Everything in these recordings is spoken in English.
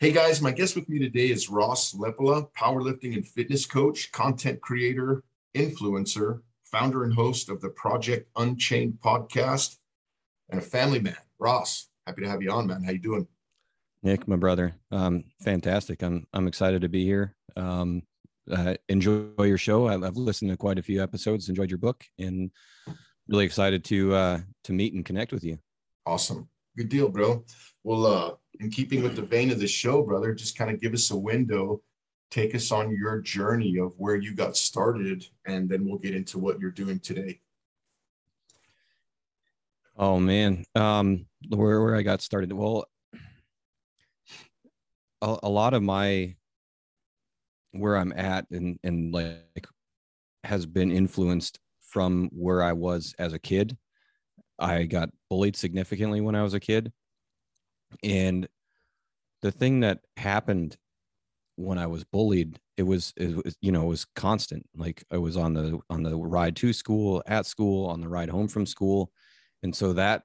Hey guys, my guest with me today is Ross Lepola, powerlifting and fitness coach, content creator, influencer, founder and host of the Project Unchained podcast, and a family man. Ross, happy to have you on, man. How you doing? Nick, my brother, um, fantastic. I'm I'm excited to be here. Um, uh, enjoy your show. I, I've listened to quite a few episodes. Enjoyed your book, and really excited to uh, to meet and connect with you. Awesome. Good deal, bro. Well, uh, in keeping with the vein of the show, brother, just kind of give us a window, take us on your journey of where you got started, and then we'll get into what you're doing today. Oh man, um, where where I got started. Well, a, a lot of my where I'm at and and like has been influenced from where I was as a kid. I got bullied significantly when I was a kid. And the thing that happened when I was bullied, it was, it was, you know, it was constant. Like I was on the on the ride to school, at school, on the ride home from school. And so that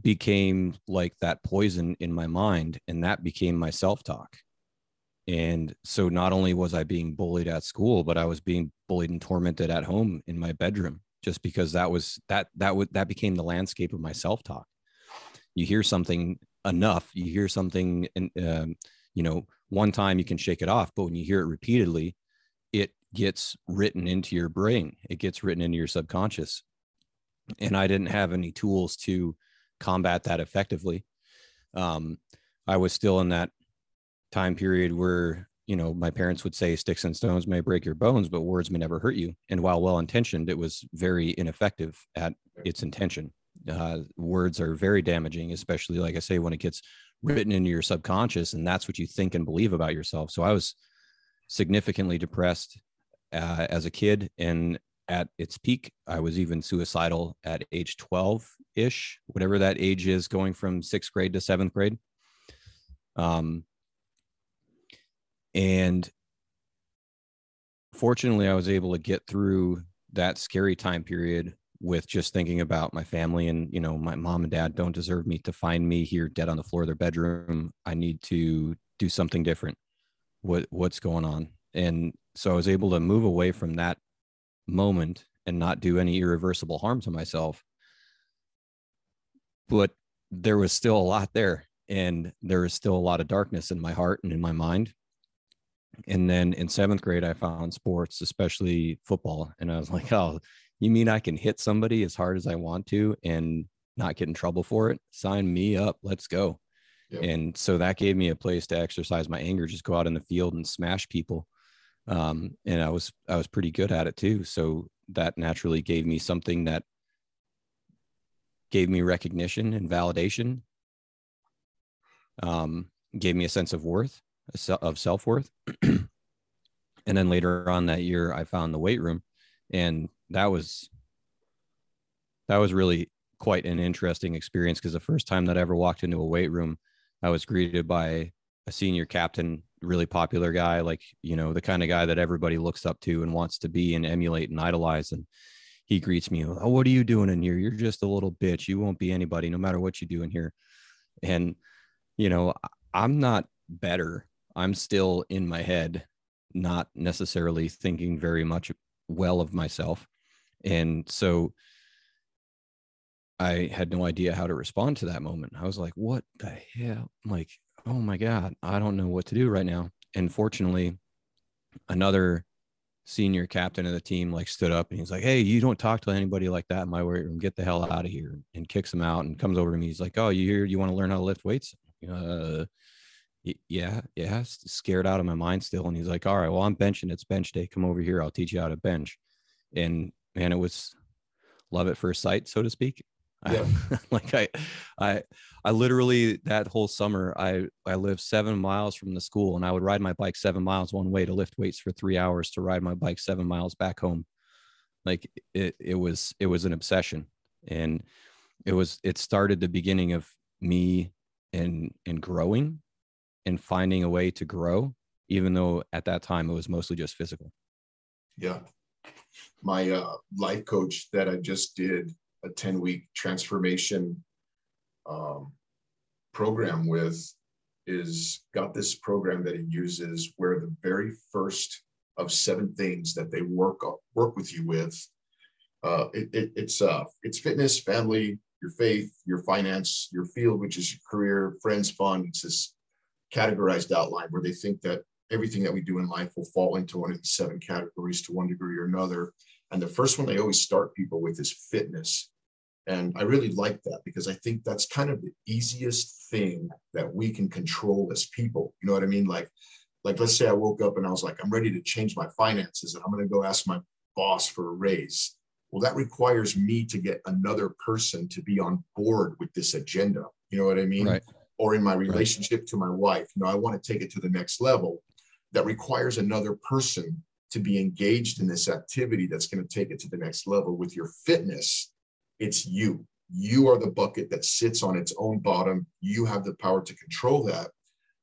became like that poison in my mind and that became my self-talk and so not only was i being bullied at school but i was being bullied and tormented at home in my bedroom just because that was that that would that became the landscape of my self-talk you hear something enough you hear something and um, you know one time you can shake it off but when you hear it repeatedly it gets written into your brain. It gets written into your subconscious. And i didn't have any tools to combat that effectively. Um, i was still in that time period where you know my parents would say sticks and stones may break your bones but words may never hurt you. And while well intentioned it was very ineffective at its intention uh, words are very damaging especially like i say when it gets written into your subconscious and that's what you think and believe about yourself. So i was significantly depressed uh, as a kid and at its peak i was even suicidal at age 12 ish whatever that age is going from sixth grade to seventh grade. Um, and fortunately i was able to get through that scary time period with just thinking about my family and you know my mom and dad don't deserve me to find me here dead on the floor of their bedroom. I need to do something different. What what's going on? And so i was able to move away from that moment and not do any irreversible harm to myself. But there was still a lot there and there was still a lot of darkness in my heart and in my mind. And then in seventh grade i found sports especially football. And i was like oh you mean i can hit somebody as hard as i want to and not get in trouble for it? Sign me up. Let's go. Yep. and so that gave me a place to exercise my anger just go out in the field and smash people. Um, and i was i was pretty good at it too. So that naturally gave me something that gave me recognition and validation. Um, gave me a sense of worth of self-worth. And then later on that year i found the weight room and that was that was really quite an interesting experience because the first time that i ever walked into a weight room i was greeted by a senior captain really popular guy like you know the kind of guy that everybody looks up to and wants to be and emulate and idolize. And he greets me oh what are you doing in here? You're just a little bitch. You won't be anybody no matter what you do in here. And you know i'm not better. I'm still in my head not necessarily thinking very much well of myself and so i had no idea how to respond to that moment. I was like what the hell? I'm like oh my god i don't know what to do right now. And fortunately another senior captain of the team like stood up and he's like hey you don't talk to anybody like that in my weight room. Get the hell out of here and kicks him out and comes over to me. He's like oh you here? You want to learn how to lift weights? Uh yeah yeah. Scared out of my mind still. And he's like all right well i'm benching. It's bench day. Come over here. I'll teach you how to bench. And man, it was love at first sight, so to speak. Yeah. like I, I, I literally that whole summer, I, I lived seven miles from the school and I would ride my bike seven miles one way to lift weights for three hours to ride my bike seven miles back home. Like it, it was, it was an obsession and it was, it started the beginning of me and, and growing and finding a way to grow, even though at that time it was mostly just physical. Yeah. My uh, life coach that I just did a 10 week transformation um, program with is got this program that he uses where the very first of seven things that they work work with you with uh, it, it, it's uh, it's fitness family your faith your finance your field which is your career friends fun it's this categorized outline where they think that everything that we do in life will fall into one of these seven categories to one degree or another. And the first one they always start people with is fitness. And I really like that because I think that's kind of the easiest thing that we can control as people. You know what I mean? Like, like let's say I woke up and I was like, I'm ready to change my finances and I'm going to go ask my boss for a raise. Well, that requires me to get another person to be on board with this agenda. You know what I mean? Right. Or in my relationship right. to my wife, you know, I want to take it to the next level that requires another person to be engaged in this activity that's going to take it to the next level with your fitness it's you. You are the bucket that sits on its own bottom. You have the power to control that.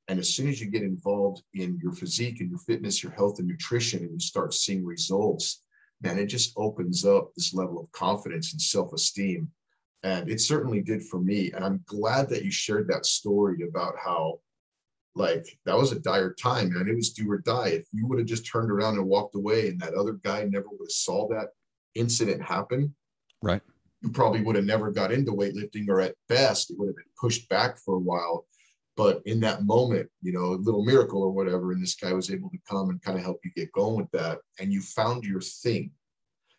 And as soon as you get involved in your physique and your fitness your health and nutrition and you start seeing results man it just opens up this level of confidence and self-esteem. And it certainly did for me. And i'm glad that you shared that story about how like that was a dire time, man. It was do or die. If you would have just turned around and walked away and that other guy never would have saw that incident happen, right? You probably would have never got into weightlifting, or at best, it would have been pushed back for a while. But in that moment, you know, a little miracle or whatever, and this guy was able to come and kind of help you get going with that, and you found your thing.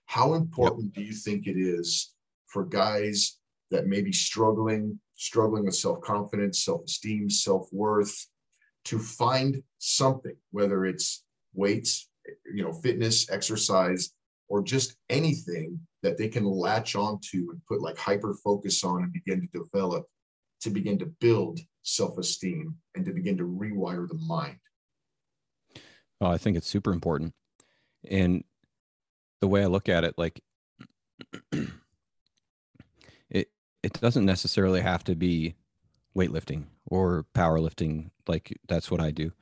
How important yep. do you think it is for guys that may be struggling, struggling with self confidence, self esteem, self worth? To find something, whether it's weights, you know, fitness, exercise, or just anything that they can latch onto and put like hyper focus on and begin to develop to begin to build self-esteem and to begin to rewire the mind. Oh, I think it's super important. And the way I look at it, like it it doesn't necessarily have to be weightlifting or powerlifting. Like that's what I do.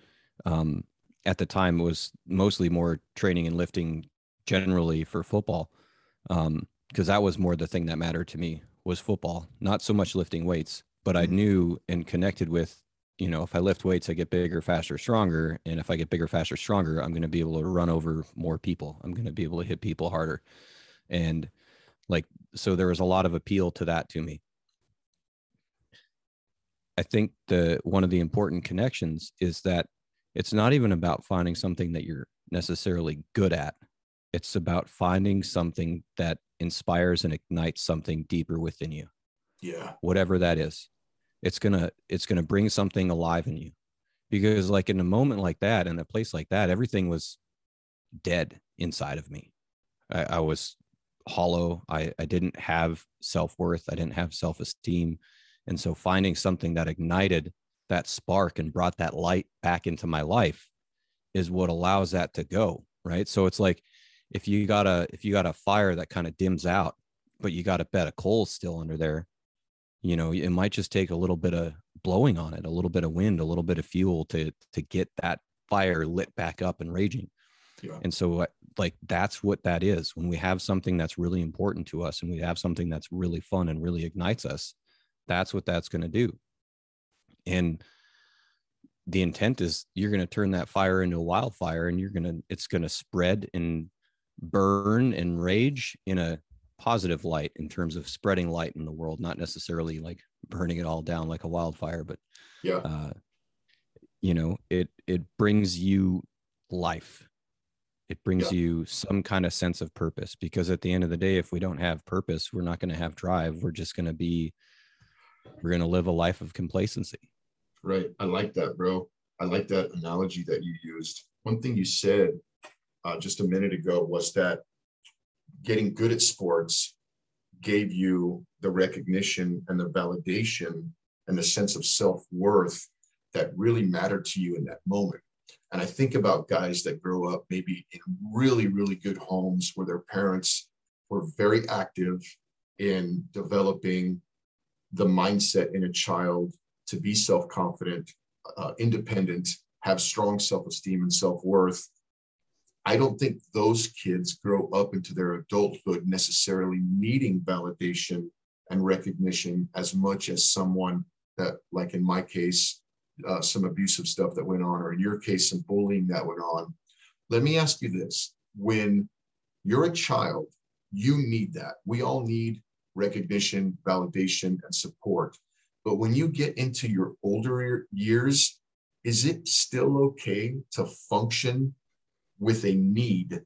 Um, at the time, it was mostly more training and lifting generally for football, because um, that was more the thing that mattered to me was football, not so much lifting weights. But I mm-hmm. knew and connected with, you know, if I lift weights, I get bigger, faster, stronger, and if I get bigger, faster, stronger, I'm going to be able to run over more people. I'm going to be able to hit people harder, and like so, there was a lot of appeal to that to me I think the one of the important connections is that it's not even about finding something that you're necessarily good at. It's about finding something that inspires and ignites something deeper within you. Yeah. Whatever that is. It's going to it's going to bring something alive in you. Because like in a moment like that in a place like that everything was dead inside of me. I, I was hollow. I I didn't have self-worth. I didn't have self-esteem. And so finding something that ignited that spark and brought that light back into my life is what allows that to go. Right. So it's like if you got a if you got a fire that kind of dims out, but you got a bed of coals still under there, you know, it might just take a little bit of blowing on it, a little bit of wind, a little bit of fuel to to get that fire lit back up and raging. Yeah. And so uh, like that's what that is when we have something that's really important to us and we have something that's really fun and really ignites us that's what that's going to do. And the intent is you're going to turn that fire into a wildfire and you're going to it's going to spread and burn and rage in a positive light in terms of spreading light in the world not necessarily like burning it all down like a wildfire but yeah. uh, you know it it brings you life. It brings yeah. you some kind of sense of purpose because at the end of the day if we don't have purpose we're not going to have drive. We're just going to be we're going to live a life of complacency. Right. I like that, bro. I like that analogy that you used. One thing you said uh, just a minute ago was that getting good at sports gave you the recognition and the validation and the sense of self-worth that really mattered to you in that moment and i think about guys that grow up maybe in really really good homes where their parents were very active in developing the mindset in a child to be self-confident uh, independent have strong self-esteem and self-worth I don't think those kids grow up into their adulthood necessarily needing validation and recognition as much as someone that, like in my case, uh, some abusive stuff that went on, or in your case, some bullying that went on. Let me ask you this when you're a child, you need that. We all need recognition, validation, and support. But when you get into your older years, is it still okay to function with a need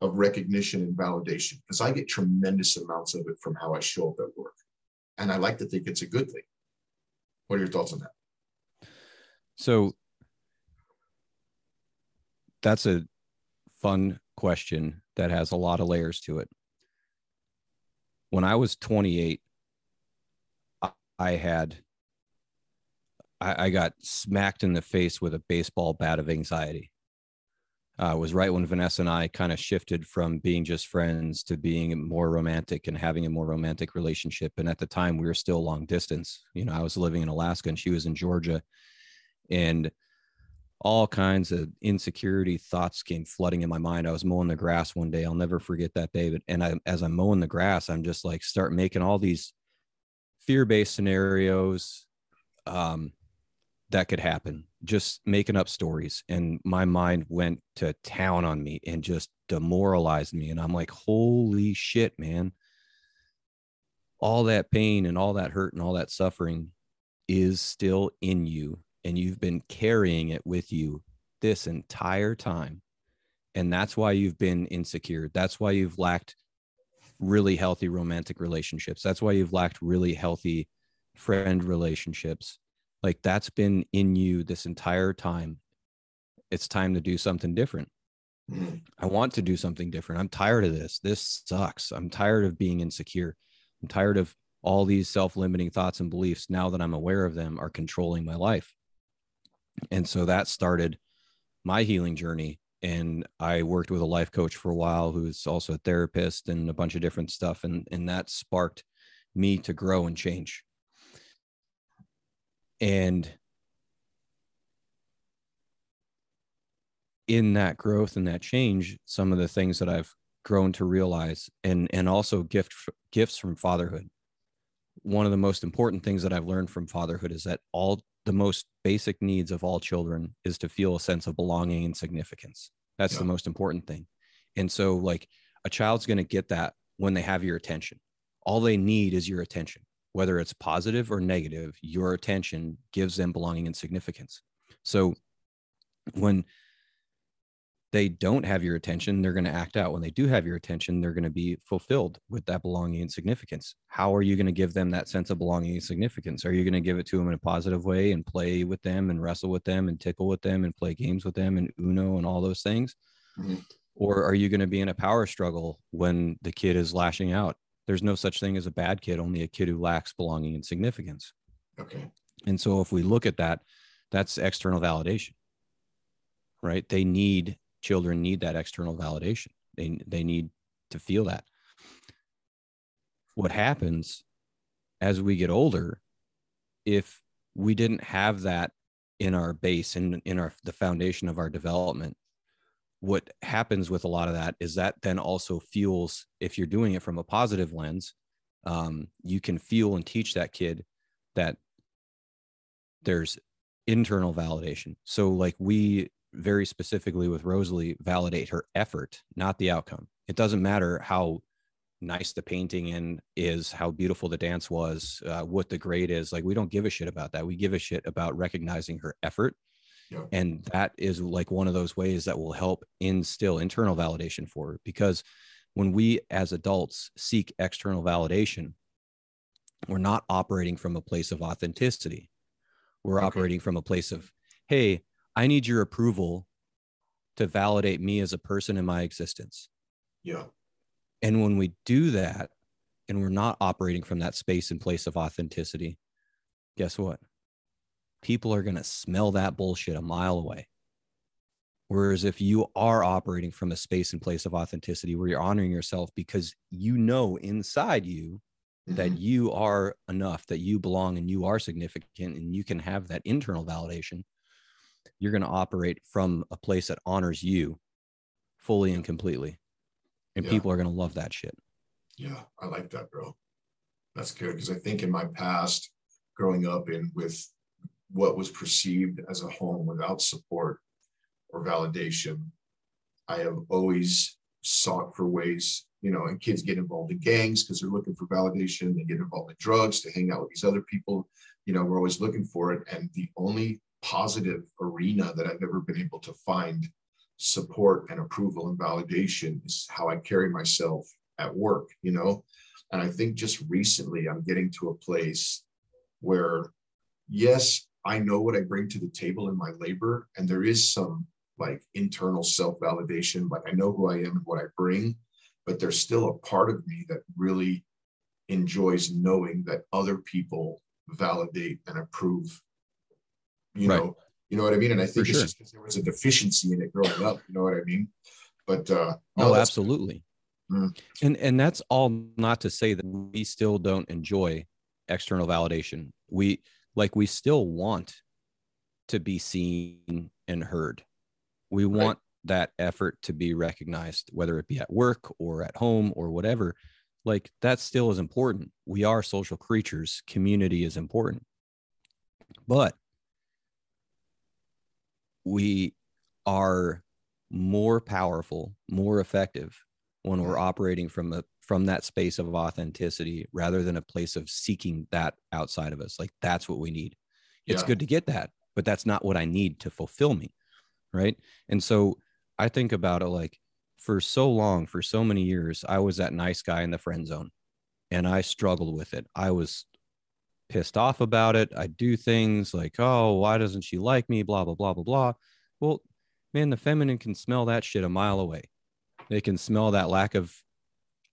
of recognition and validation because I get tremendous amounts of it from how I show up at work. And I like to think it's a good thing. What are your thoughts on that? So that's a fun question that has a lot of layers to it. When I was 28, I had I, got smacked in the face with a baseball bat of anxiety uh, was right when Vanessa and I kind of shifted from being just friends to being more romantic and having a more romantic relationship. And at the time, we were still long distance. You know, I was living in Alaska and she was in Georgia, and all kinds of insecurity thoughts came flooding in my mind. I was mowing the grass one day. I'll never forget that day. But and I, as I'm mowing the grass, I'm just like start making all these fear-based scenarios. Um, that could happen just making up stories and my mind went to town on me and just demoralized me and i'm like holy shit man all that pain and all that hurt and all that suffering is still in you and you've been carrying it with you this entire time. And that's why you've been insecure. That's why you've lacked really healthy romantic relationships. That's why you've lacked really healthy friend relationships. Like that's been in you this entire time. It's time to do something different. I want to do something different. I'm tired of this. This sucks. I'm tired of being insecure. I'm tired of all these self-limiting thoughts and beliefs now that i'm aware of them are controlling my life and so that started my healing journey. And i worked with a life coach for a while who's also a therapist and a bunch of different stuff. And and that sparked me to grow and change. And in that growth and that change some of the things that i've grown to realize and and also gift gifts from fatherhood. One of the most important things that i've learned from fatherhood is that all the most basic needs of all children is to feel a sense of belonging and significance that's yeah. the most important thing and so like a child's going to get that when they have your attention all they need is your attention whether it's positive or negative, your attention gives them belonging and significance. So when they don't have your attention, they're going to act out. When they do have your attention, they're going to be fulfilled with that belonging and significance. How are you going to give them that sense of belonging and significance? Are you going to give it to them in a positive way and play with them and wrestle with them and tickle with them and play games with them and Uno and all those things? Mm-hmm. Or are you going to be in a power struggle when the kid is lashing out there's no such thing as a bad kid, only a kid who lacks belonging and significance. Okay. And so if we look at that, that's external validation, right? They need children need that external validation. They they need to feel that. What happens as we get older, if we didn't have that in our base and in, in our the foundation of our development, what happens with a lot of that is that then also fuels if you're doing it from a positive lens um, you can feel and teach that kid that there's internal validation so like we very specifically with rosalie validate her effort not the outcome it doesn't matter how nice the painting in is how beautiful the dance was uh, what the grade is like we don't give a shit about that we give a shit about recognizing her effort and that is like one of those ways that will help instill internal validation for her. Because when we as adults seek external validation, we're not operating from a place of authenticity. We're okay. operating from a place of, hey, I need your approval to validate me as a person in my existence. Yeah. And when we do that and we're not operating from that space and place of authenticity, guess what? People are going to smell that bullshit a mile away. Whereas if you are operating from a space and place of authenticity where you're honoring yourself because you know inside you that Mhm. you are enough, that you belong and you are significant and you can have that internal validation, you're going to operate from a place that honors you fully and completely. And Yeah. people are going to love that shit. Yeah, I like that, bro. That's good because I think in my past, growing up in with what was perceived as a home without support or validation, I have always sought for ways, you know, and kids get involved in gangs because they're looking for validation. They get involved in drugs to hang out with these other people. You know, we're always looking for it. And the only positive arena that I've ever been able to find support and approval and validation is how I carry myself at work, you know? And I think just recently I'm getting to a place where, yes, I know what I bring to the table in my labor, and there is some like internal self validation. Like I know who I am and what I bring, but there's still a part of me that really enjoys knowing that other people validate and approve. You Right. know, you know what I mean? And I think For it's sure. just because there was a deficiency in it growing up. You know what I mean? But uh, no, Oh, absolutely. Mm. And and that's all not to say that we still don't enjoy external validation. We like we still want to be seen and heard. We Right. want that effort to be recognized, whether it be at work or at home or whatever. Like that still is important. We are social creatures. Community is important. But we are more powerful, more effective when we're operating from a from that space of authenticity rather than a place of seeking that outside of us. Like that's what we need. It's Yeah. good to get that, but that's not what I need to fulfill me. Right. And so I think about it like for so long, for so many years, I was that nice guy in the friend zone and I struggled with it. I was pissed off about it. I do things like, oh, why doesn't she like me? Blah, blah, blah, blah, blah. Well, man, the feminine can smell that shit a mile away. They can smell that lack of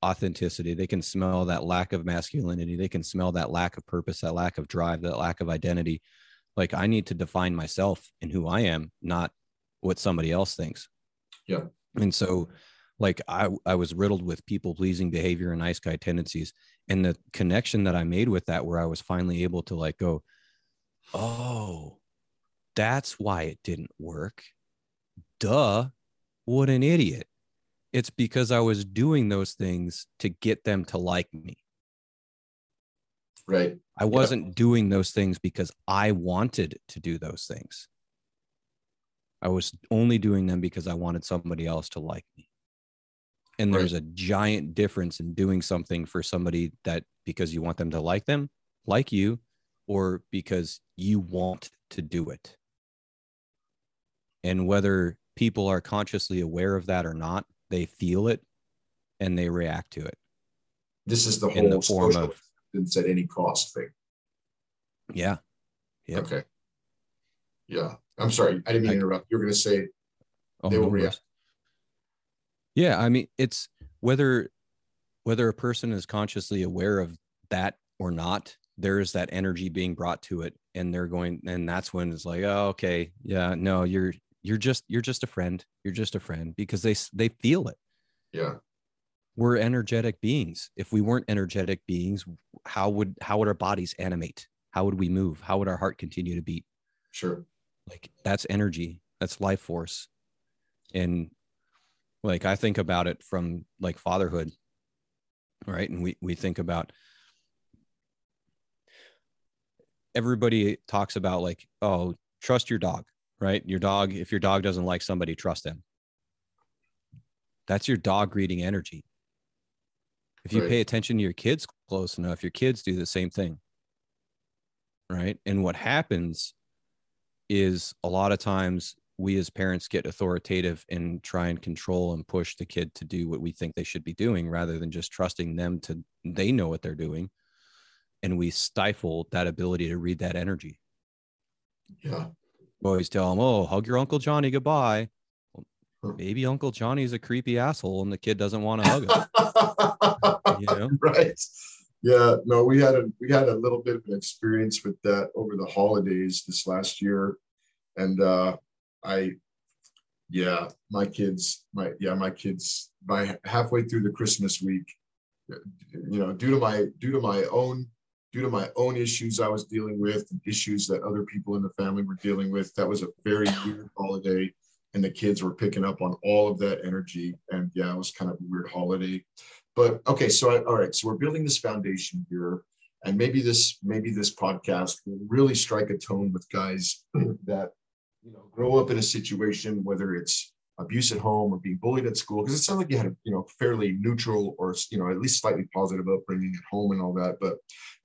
authenticity. They can smell that lack of masculinity. They can smell that lack of purpose, that lack of drive, that lack of identity. Like I need to define myself and who I am, not what somebody else thinks. Yeah. And so like I I was riddled with people pleasing behavior and nice guy tendencies. And the connection that I made with that where I was finally able to like go, oh, that's why it didn't work. Duh. What an idiot. It's because I was doing those things to get them to like me. right. I wasn't doing those things because I wanted to do those things. I was only doing them because I wanted somebody else to like me. And Right. there's a giant difference in doing something for somebody that because you want them to like them, like you, or because you want to do it. And whether people are consciously aware of that or not, they feel it and they react to it. This is the In the whole form social of- acceptance at any cost thing. Yeah. Yep. Okay. Yeah. I'm sorry. I didn't mean to I- interrupt. You're going to say, Oh, They will no worries. react. Yeah, I mean, it's whether whether a person is consciously aware of that or not, there is that energy being brought to it, and they're going, and that's when it's like, oh, okay, yeah, no, you're you're just you're just a friend, you're just a friend because they they feel it. yeah, We're energetic beings. If we weren't energetic beings, how would how would our bodies animate? How would we move? How would our heart continue to beat? sure. like that's energy that's life force and like i think about it from like fatherhood right? And we we think about everybody talks about like oh trust your dog right? Your dog if your dog doesn't like somebody trust them. That's your dog reading energy. If you Right. pay attention to your kids close enough your kids do the same thing right? And what happens is a lot of times we as parents get authoritative and try and control and push the kid to do what we think they should be doing rather than just trusting them to they know what they're doing and we stifle that ability to read that energy Yeah. we always tell them oh hug your uncle johnny goodbye Well, maybe Uncle Johnny's a creepy asshole and the kid doesn't want to hug him. You know? right. Yeah, no, we had a we had a little bit of an experience with that over the holidays this last year. And uh I yeah, my kids, my yeah, my kids by halfway through the Christmas week, you know, due to my due to my own due to my own issues I was dealing with and issues that other people in the family were dealing with, that was a very weird holiday. And the kids were picking up on all of that energy. And yeah, it was kind of a weird holiday. But okay, so I, all right, so we're building this foundation here. And maybe this, maybe this podcast will really strike a tone with guys that you know grow up in a situation, whether it's abuse at home or being bullied at school, because it sounds like you had a you know fairly neutral or you know at least slightly positive upbringing at home and all that. But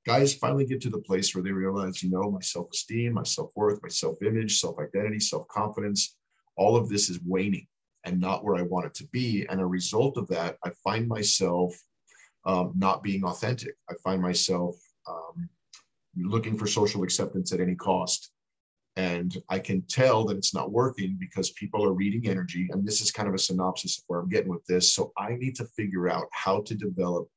guys finally get to the place where they realize, you know, my self-esteem, my self-worth, my self-image, self-identity, self-confidence, all of this is waning and not where I want it to be. And a result of that, I find myself um, not being authentic. I find myself um, looking for social acceptance at any cost. And I can tell that it's not working because people are reading energy. And this is kind of a synopsis of where I'm getting with this. So I need to figure out how to develop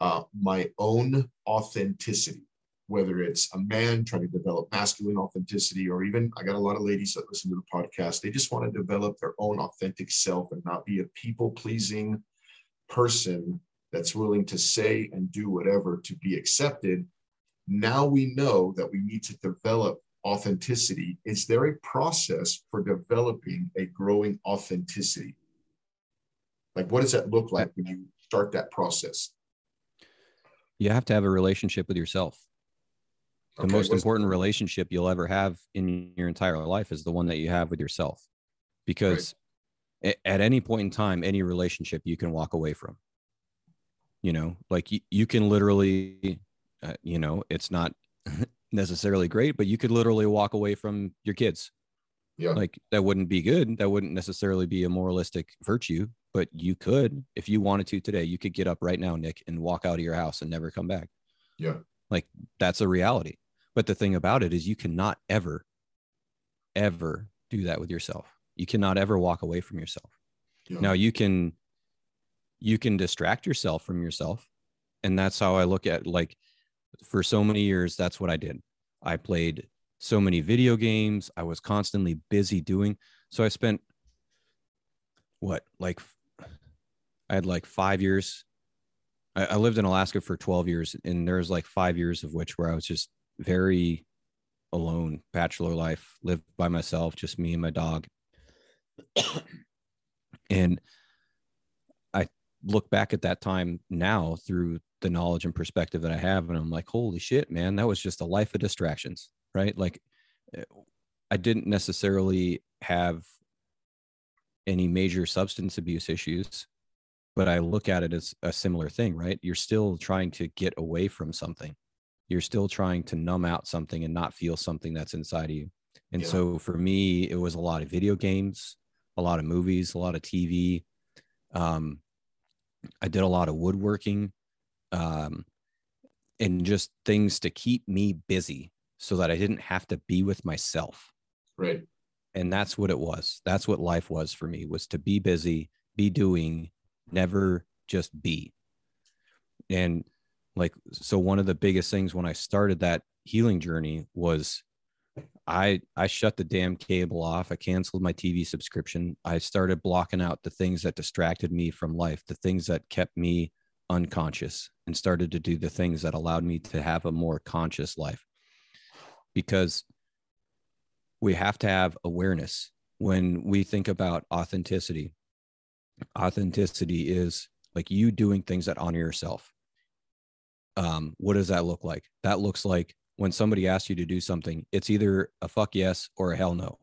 uh, my own authenticity, whether it's a man trying to develop masculine authenticity, or even I got a lot of ladies that listen to the podcast, they just want to develop their own authentic self and not be a people pleasing person that's willing to say and do whatever to be accepted. Now we know that we need to develop authenticity. Is there a process for developing a growing authenticity? Like, what does that look like when you start that process? you have to have a relationship with yourself. The okay, most important relationship you'll ever have in your entire life is the one that you have with yourself. Because right. at any point in time, any relationship you can walk away from. You know, like you, you can literally, uh, you know, it's not necessarily great, but you could literally walk away from your kids. Yeah. Like that wouldn't be good. That wouldn't necessarily be a moralistic virtue, but you could if you wanted to today you could get up right now nick and walk out of your house and never come back yeah like that's a reality but the thing about it is you cannot ever ever do that with yourself you cannot ever walk away from yourself yeah. now you can you can distract yourself from yourself and that's how i look at like for so many years that's what i did i played so many video games i was constantly busy doing so i spent what like I had like five years. I, I lived in Alaska for 12 years, and there was like five years of which where I was just very alone, bachelor life, lived by myself, just me and my dog. and look back at that time now through the knowledge and perspective that I have, and I'm like, holy shit, man, that was just a life of distractions, right? Like, eh, I didn't necessarily have any major substance abuse issues but I look at it as a similar thing, right? You're still trying to get away from something. You're still trying to numb out something and not feel something that's inside of you. And yeah. so for me, it was a lot of video games, a lot of movies, a lot of TV. Um, I did a lot of woodworking um, and just things to keep me busy so that I didn't have to be with myself. Right. And that's what it was. That's what life was for me was to be busy, be doing, never just be. And like, so one of the biggest things when I started that healing journey was I I shut the damn cable off. I canceled my TV subscription. I started blocking out the things that distracted me from life, the things that kept me unconscious and started to do the things that allowed me to have a more conscious life. Because we have to have awareness when we think about authenticity authenticity is like you doing things that honor yourself um what does that look like that looks like when somebody asks you to do something it's either a fuck yes or a hell no.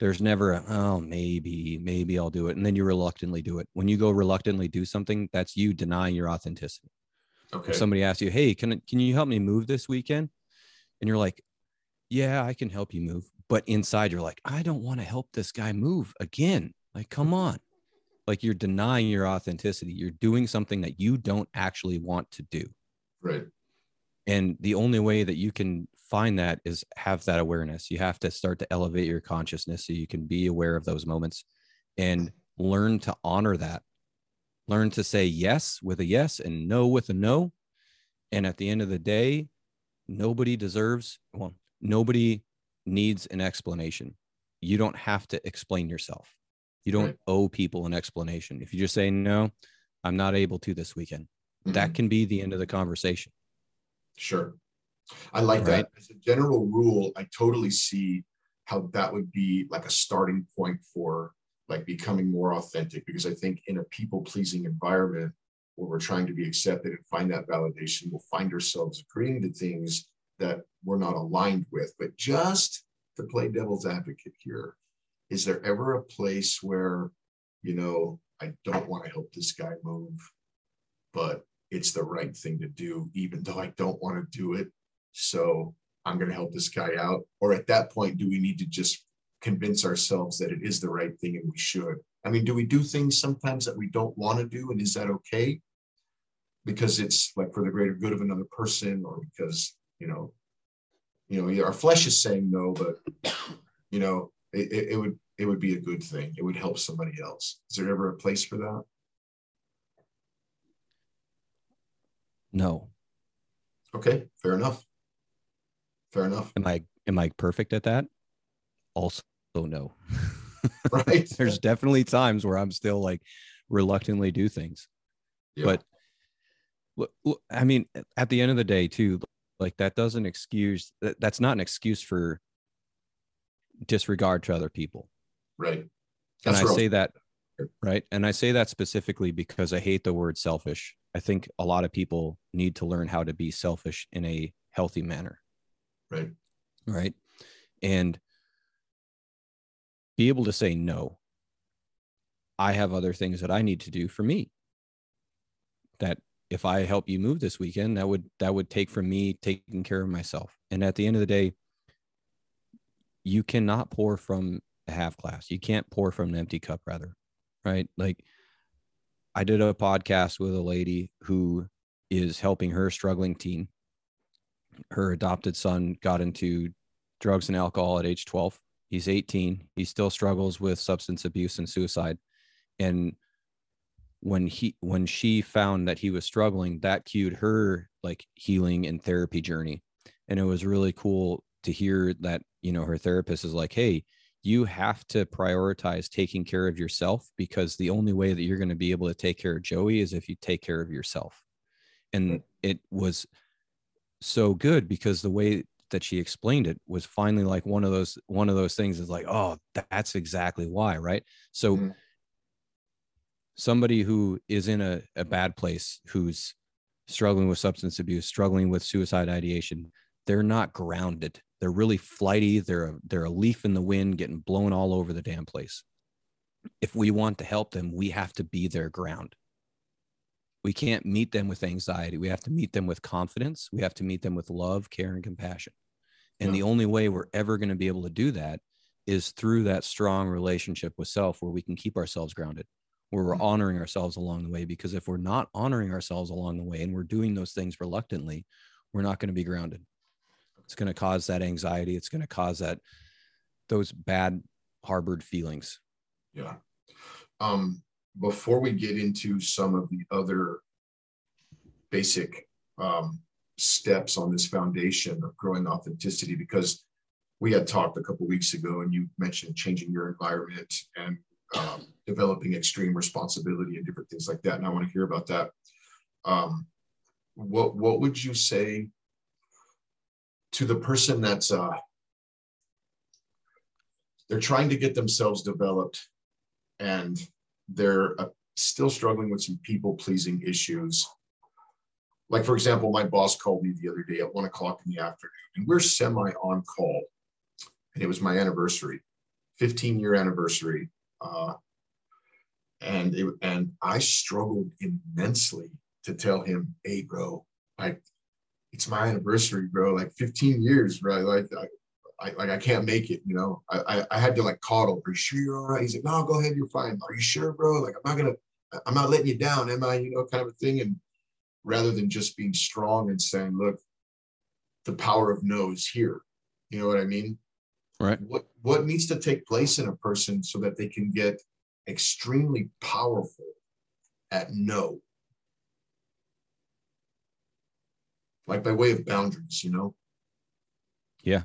There's never a oh maybe maybe i'll do it and then you reluctantly do it. When you go reluctantly do something that's you denying your authenticity. Okay. if somebody asks you hey can can you help me move this weekend? and you're like yeah i can help you move but inside you're like i don't want to help this guy move again. Like come on. Like you're denying your authenticity. You're doing something that you don't actually want to do. Right and the only way that you can find that is have that awareness you have to start to elevate your consciousness so you can be aware of those moments and learn to honor that. Learn to say yes with a yes and no with a no. And at the end of the day, nobody deserves, well, nobody needs an explanation. You don't have to explain yourself. You don't Right. owe people an explanation. If you just say, no, I'm not able to this weekend, that Mhm. can be the end of the conversation. Sure. I like Right. that. As a general rule, I totally see how that would be like a starting point for like becoming more authentic because I think in a people pleasing environment where we're trying to be accepted and find that validation, we'll find ourselves agreeing to things that we're not aligned with. But just to play devil's advocate here, is there ever a place where, you know, I don't want to help this guy move, but it's the right thing to do, even though I don't want to do it. So I'm going to help this guy out. Or at that point, do we need to just convince ourselves that it is the right thing and we should? I mean, do we do things sometimes that we don't want to do? And is that okay? Because it's like for the greater good of another person or because, you know, you know, our flesh is saying no, but you know, it, it, would it would be a good thing. It would help somebody else. Is there ever a place for that? No. Okay, fair enough. Fair enough. Am I am I perfect at that? Also no. Right. There's definitely times where I'm still like reluctantly do things. Yeah. But I mean, at the end of the day, too, like that doesn't excuse that's not an excuse for disregard to other people. right. And I say that right. And I say that specifically because I hate the word selfish. I think a lot of people need to learn how to be selfish in a healthy manner. Right. Right. And be able to say no. I have other things that I need to do for me. That if I help you move this weekend, that would that would take from me taking care of myself. And at the end of the day, you cannot pour from a half glass. You can't pour from an empty cup, rather. Right. Like I did a podcast with a lady who is helping her struggling teen. Her adopted son got into drugs and alcohol at age 12. He's 18. He still struggles with substance abuse and suicide. And when he when she found that he was struggling, that cued her like healing and therapy journey. And it was really cool to hear that, you know, her therapist is like, hey, you have to prioritize taking care of yourself because the only way that you're going to be able to take care of Joey is if you take care of yourself. And it was so good because the way that she explained it was finally like one of those one of those things is like, oh, that's exactly why, right? So Mhm. somebody who is in a, a bad place, who's struggling with substance abuse, struggling with suicide ideation, they're not grounded. They're really flighty. They're a, they're a leaf in the wind, getting blown all over the damn place. If we want to help them, we have to be their ground. We can't meet them with anxiety. We have to meet them with confidence. We have to meet them with love, care, and compassion. And the only way we're ever going to be able to do that is through that strong relationship with self where we can keep ourselves grounded, where we're Mhm. honoring ourselves along the way. Because if we're not honoring ourselves along the way and we're doing those things reluctantly, we're not going to be grounded. It's going to cause that anxiety. It's going to cause that those bad harbored feelings. Yeah. Um, before we get into some of the other basic um, steps on this foundation of growing authenticity, because we had talked a couple weeks ago and you mentioned changing your environment and um, developing extreme responsibility and different things like that. And I want to hear about that. Um, what what would you say to the person that's uh, they're trying to get themselves developed and they're uh, still struggling with some people pleasing issues. Like, for example, my boss called me the other day at one o'clock in the afternoon, and we're semi on call. And it was my anniversary, 15 year anniversary. Uh, and it, and I struggled immensely to tell him, hey, bro, like, it's my anniversary, bro. Like 15 years, right? Like, I, I like I can't make it, you know. I, I I had to like coddle. Are you sure you're all right? He's like, no, go ahead, you're fine. Are you sure, bro? Like I'm not gonna, I'm not letting you down, am I? You know, kind of a thing. And rather than just being strong and saying, look, the power of no is here. You know what I mean? Right. What what needs to take place in a person so that they can get extremely powerful at no. Like by way of boundaries, you know? Yeah.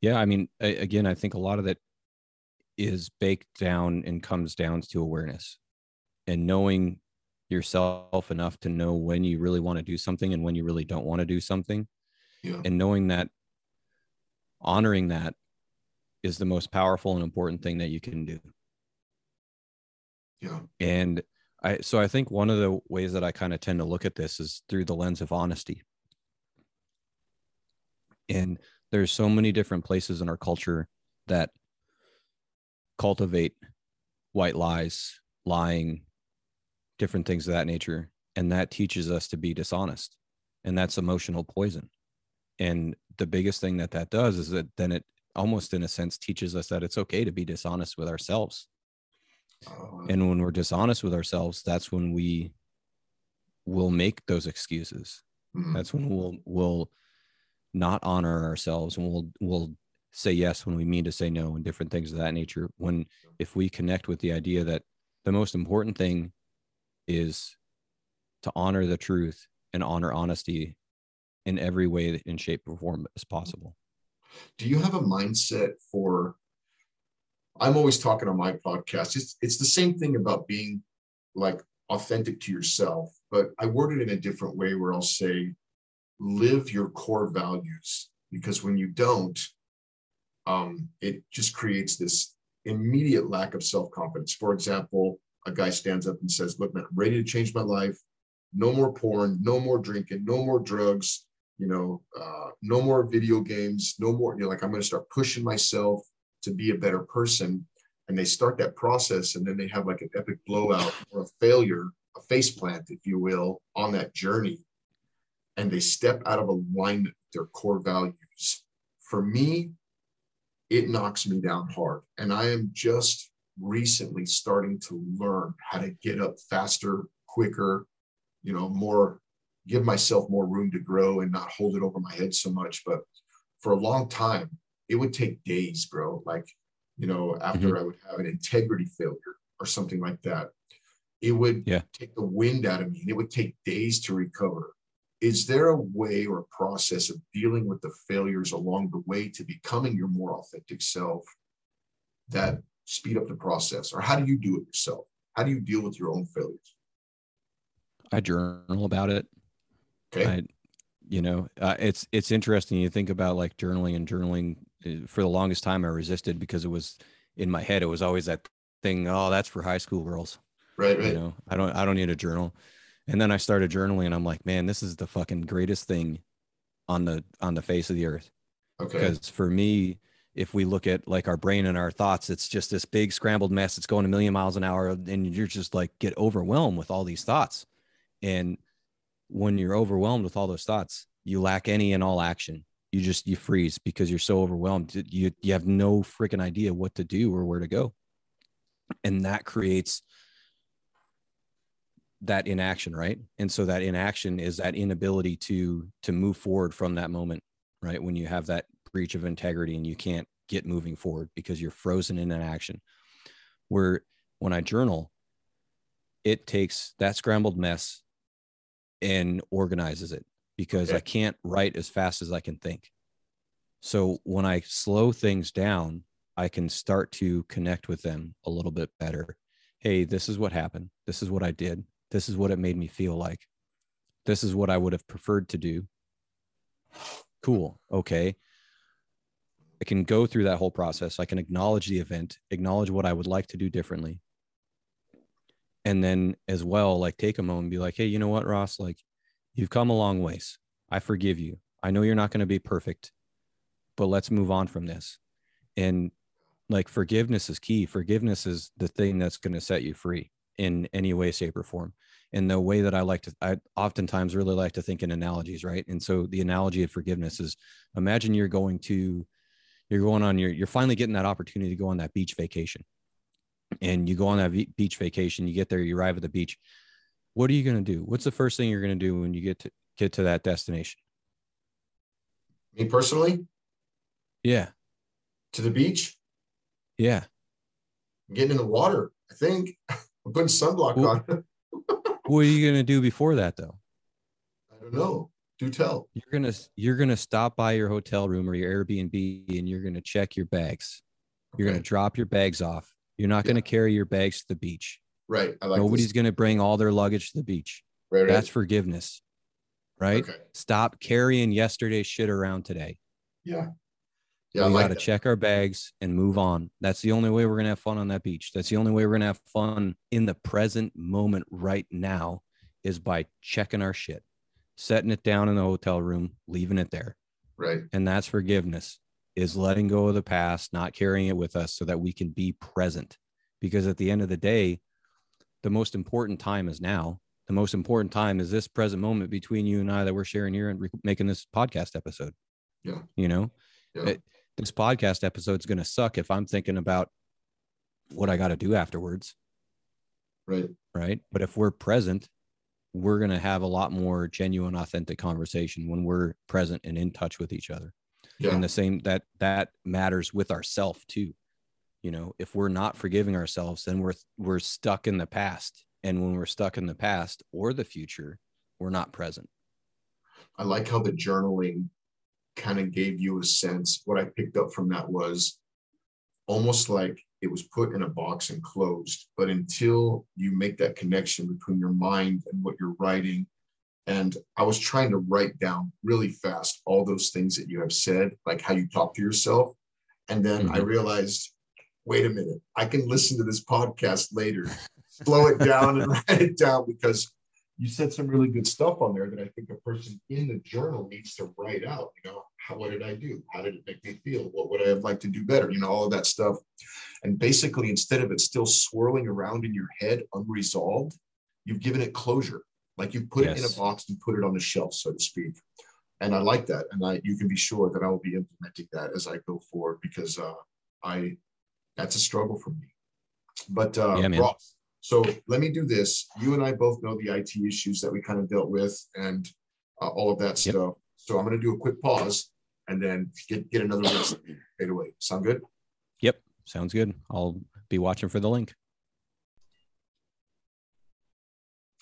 Yeah. I mean, I, again, I think a lot of that is baked down and comes down to awareness and knowing yourself enough to know when you really want to do something and when you really don't want to do something. Yeah. And knowing that honoring that is the most powerful and important thing that you can do. Yeah. And I, so I think one of the ways that I kind of tend to look at this is through the lens of honesty. And there's so many different places in our culture that cultivate white lies, lying, different things of that nature. And that teaches us to be dishonest. And that's emotional poison. And the biggest thing that that does is that then it almost, in a sense, teaches us that it's okay to be dishonest with ourselves. Uh, And when we're dishonest with ourselves, that's when we will make those excuses. mhm. That's when we'll we'll not honor ourselves and we'll we'll say yes when we mean to say no and different things of that nature. When if we connect with the idea that the most important thing is to honor the truth and honor honesty in every way in shape or form as possible. do you have a mindset for i'm always talking on my podcast it's it's the same thing about being like authentic to yourself but i word it in a different way where i'll say live your core values because when you don't um it just creates this immediate lack of self-confidence for example a guy stands up and says look man i'm ready to change my life no more porn no more drinking no more drugs you know, uh, no more video games, no more, you know, like I'm going to start pushing myself to be a better person. And they start that process and then they have like an epic blowout or a failure, a face plant, if you will, on that journey. And they step out of alignment with their core values. For me, it knocks me down hard. And I am just recently starting to learn how to get up faster, quicker, you know, more give myself more room to grow and not hold it over my head so much. But for a long time, it would take days, bro. Like, you know, after mm-hmm. I would have an integrity failure or something like that, it would Yeah. take the wind out of me and it would take days to recover. Is there a way or a process of dealing with the failures along the way to becoming your more authentic self that speed up the process? Or how do you do it yourself? How do you deal with your own failures? I journal about it. Okay. I, you know, uh, it's it's interesting. You think about like journaling and journaling. uh, For the longest time, I resisted because it was in my head. It was always that thing. Oh, that's for high school girls. right, right. You know, I don't I don't need a journal. And then I started journaling, and I'm like, man, this is the fucking greatest thing on the on the face of the earth. okay. Because for me, if we look at like our brain and our thoughts, it's just this big scrambled mess. It's going a million miles an hour, and you're just like get overwhelmed with all these thoughts. And when you're overwhelmed with all those thoughts, you lack any and all action. You just you freeze because you're so overwhelmed. You you have no freaking idea what to do or where to go. And that creates that inaction, right? And so that inaction is that inability to to move forward from that moment, right? When you have that breach of integrity and you can't get moving forward because you're frozen in inaction. Where when I journal, it takes that scrambled mess and organizes it because Okay. I can't write as fast as I can think. So when I slow things down, I can start to connect with them a little bit better. Hey, this is what happened. This is what I did. This is what it made me feel like. This is what I would have preferred to do. Cool. Okay. I can go through that whole process. I can acknowledge the event, acknowledge what I would like to do differently. And then as well, like take a moment and be like, hey, you know what, Ross? Like you've come a long ways. I forgive you. I know you're not going to be perfect, but let's move on from this. And like forgiveness is key. Forgiveness is the thing that's going to set you free in any way, shape, or form. And the way that I like to, I oftentimes really like to think in analogies, right? And so the analogy of forgiveness is imagine you're going to, you're going on your, you're finally getting that opportunity to go on that beach vacation. And you go on that be- beach vacation, you get there, you arrive at the beach. What are you going to do? What's the first thing you're going to do when you get to get to that destination? Me personally, Yeah. to the beach, Yeah. getting in the water. I think I'm putting sunblock Well- on. what are you gonna do before that though? I don't know. Do tell. You're gonna you're gonna stop by your hotel room or your Airbnb and you're gonna check your bags. You're Okay. gonna drop your bags off. You're not gonna carry your bags to the beach. Right. I like Nobody's this. gonna bring all their luggage to the beach. Right, right. That's forgiveness, right? Okay. Stop carrying yesterday's shit around today. Yeah. Yeah. We like got to check our bags and move on. That's the only way we're going to have fun on that beach. That's the only way we're going to have fun in the present moment right now is by checking our shit, setting it down in the hotel room, leaving it there. Right. And that's forgiveness is letting go of the past, not carrying it with us so that we can be present. Because at the end of the day, the most important time is now. The most important time is this present moment between you and I that we're sharing here and re- making this podcast episode. Yeah. You know, Yeah. It- this podcast episode is going to suck if I'm thinking about what I got to do afterwards. right. Right. But if we're present, we're going to have a lot more genuine, authentic conversation when we're present and in touch with each other. Yeah. And the same that that matters with ourself too. You know, if we're not forgiving ourselves, then we're we're stuck in the past. And when we're stuck in the past or the future, we're not present. I like how the journaling kind of gave you a sense. What I picked up from that was almost like it was put in a box and closed. But until you make that connection between your mind and what you're writing, and I was trying to write down really fast all those things that you have said, like how you talk to yourself. And then I Mhm. realized, wait a minute, I can listen to this podcast later, slow it down and write it down because you said some really good stuff on there that I think a person in the journal needs to write out. You know, how what did I do? How did it make me feel? What would I have liked to do better? You know, all of that stuff. And basically, instead of it still swirling around in your head unresolved, you've given it closure. Like you put it in a box and put it on the shelf, so to speak. And I like that. And I you can be sure that I will be implementing that as I go forward because uh I that's a struggle for me. But uh Yeah. Ross, so let me do this. You and I both know the IT issues that we kind of dealt with and uh, all of that Yep. stuff. So I'm going to do a quick pause and then get get another list right away. Sound good? Yep. Sounds good. I'll be watching for the link.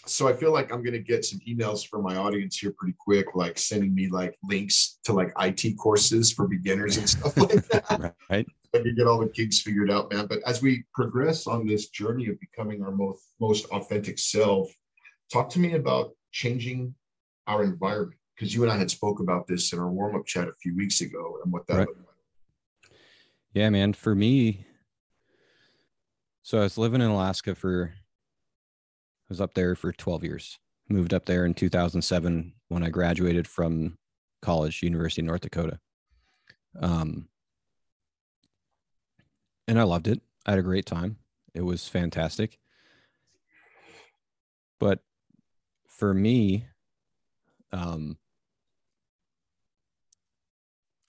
So I feel like I'm going to get some emails from my audience here pretty quick, like sending me like links to like IT courses for beginners and stuff like that. Right. I can get all the kinks figured out, man. But as we progress on this journey of becoming our most most authentic self, talk to me about changing our environment because you and I had spoke about this in our warm up chat a few weeks ago and what that Right. looked like. Yeah, man. For me, so I was living in Alaska for, I was up there for 12 years. Moved up there in 2007 when I graduated from college, University of North Dakota. Um, and I loved it. I had a great time. It was fantastic. But for me, um,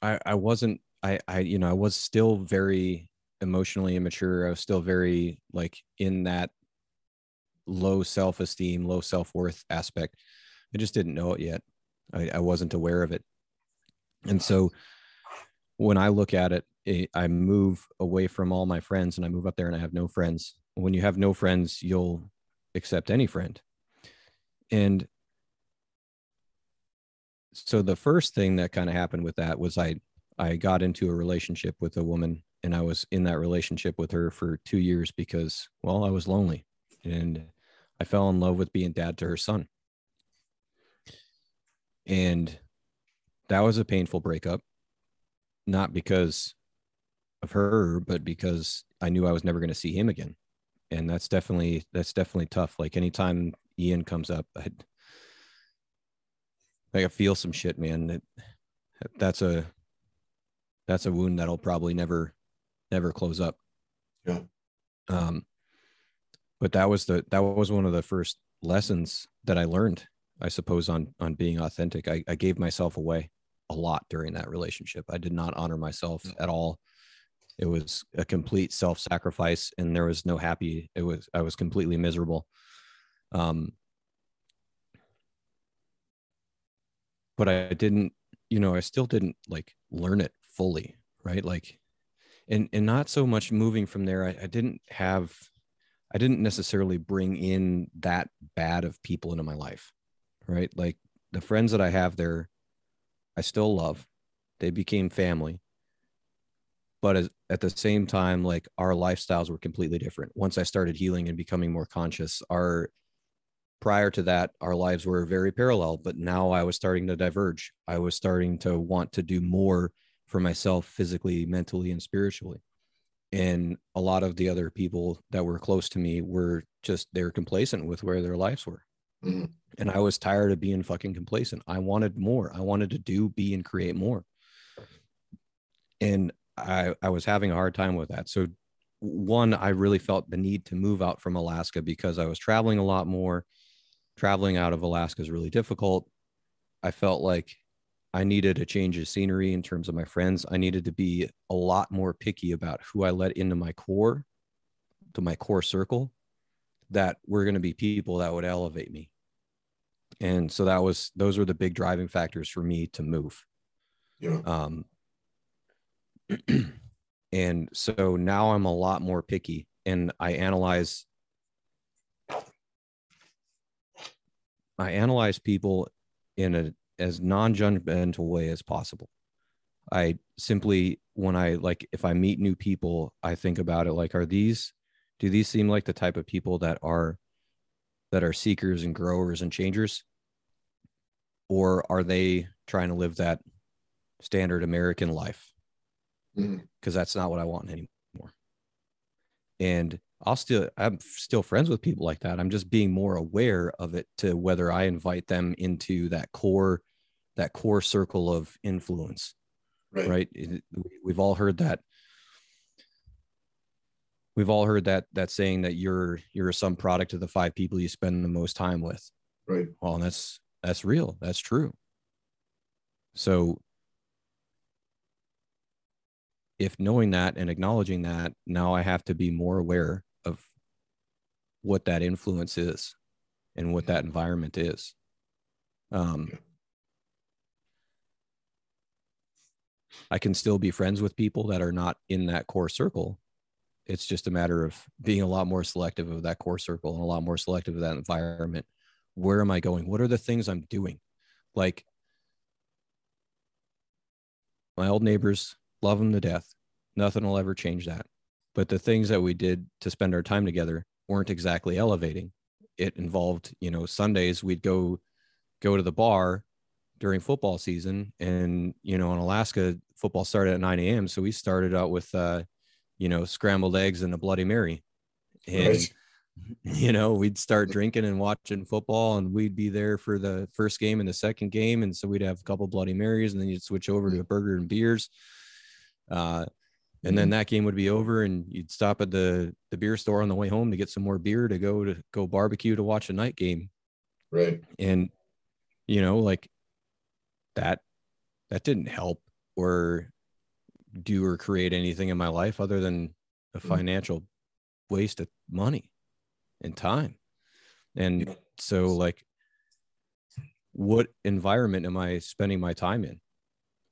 I I wasn't I I you know I was still very emotionally immature. I was still very like in that low self-esteem, low self-worth aspect. I just didn't know it yet. I, I wasn't aware of it. And so when I look at it, Eh, I move away from all my friends and I move up there and I have no friends. When you have no friends, you'll accept any friend. And so the first thing that kind of happened with that was I I got into a relationship with a woman and I was in that relationship with her for 2 years because well I was lonely and I fell in love with being dad to her son. And that was a painful breakup not because of her but because I knew I was never going to see him again. And that's definitely that's definitely tough like anytime Ian comes up I like I feel some shit, man. That that's a that's a wound that'll probably never never close up. Yeah. Um but that was the that was one of the first lessons that I learned, I suppose, on on being authentic. I, I gave myself away a lot during that relationship. I did not honor myself at all. It was a complete self-sacrifice and there was no happy. It was I was completely miserable. Um but I didn't, you know, I still didn't like learn it fully, right? Like, and and not so much moving from there. I, I didn't have, I didn't necessarily bring in that bad of people into my life, right? Like the friends that I have there, I still love. They became family. But as, at the same time, like our lifestyles were completely different. Once I started healing and becoming more conscious, our prior to that, our lives were very parallel. But now I was starting to diverge. I was starting to want to do more for myself physically, mentally, and spiritually and a lot of the other people that were close to me were just they're complacent with where their lives were mm-hmm. and i was tired of being fucking complacent i wanted more i wanted to do be and create more and i i was having a hard time with that so one i really felt the need to move out from alaska because i was traveling a lot more traveling out of alaska is really difficult i felt like I needed a change of scenery in terms of my friends. I needed to be a lot more picky about who I let into my core, to my core circle, that were going to be people that would elevate me. And so that was those were the big driving factors for me to move. Yeah. Um, and so now I'm a lot more picky and I analyze I analyze people in a as non-judgmental way as possible. I simply when i like if i meet new people i think about it like are these do these seem like the type of people that are that are seekers and growers and changers? Or are they trying to live that standard american life because mm-hmm. that's not what i want anymore and I'll still I'm still friends with people like that. I'm just being more aware of it to whether I invite them into that core that core circle of influence. Right. right? We've all heard that we've all heard that that saying that you're you're some product of the five people you spend the most time with. Right. Well, and that's that's real. That's true. So if knowing that and acknowledging that, now I have to be more aware of what that influence is and what that environment is. Um, I can still be friends with people that are not in that core circle. It's just a matter of being a lot more selective of that core circle and a lot more selective of that environment. Where am I going? What are the things I'm doing? Like my old neighbors, love them to death. Nothing will ever change that. But the things that we did to spend our time together weren't exactly elevating. It involved you know sundays we'd go go to the bar during football season. And you know in alaska football started at 9 a.m so we started out with uh you know scrambled eggs and a bloody mary. And right. you know we'd start drinking and watching football and we'd be there for the first game and the second game. And so we'd have a couple bloody marys and then you'd switch over to a burger and beers uh and then mm-hmm. that game would be over and you'd stop at the the beer store on the way home to get some more beer to go to go barbecue to watch a night game. Right. And you know like that that didn't help or do or create anything in my life other than a mm-hmm. financial waste of money and time. And so like what environment am i spending my time in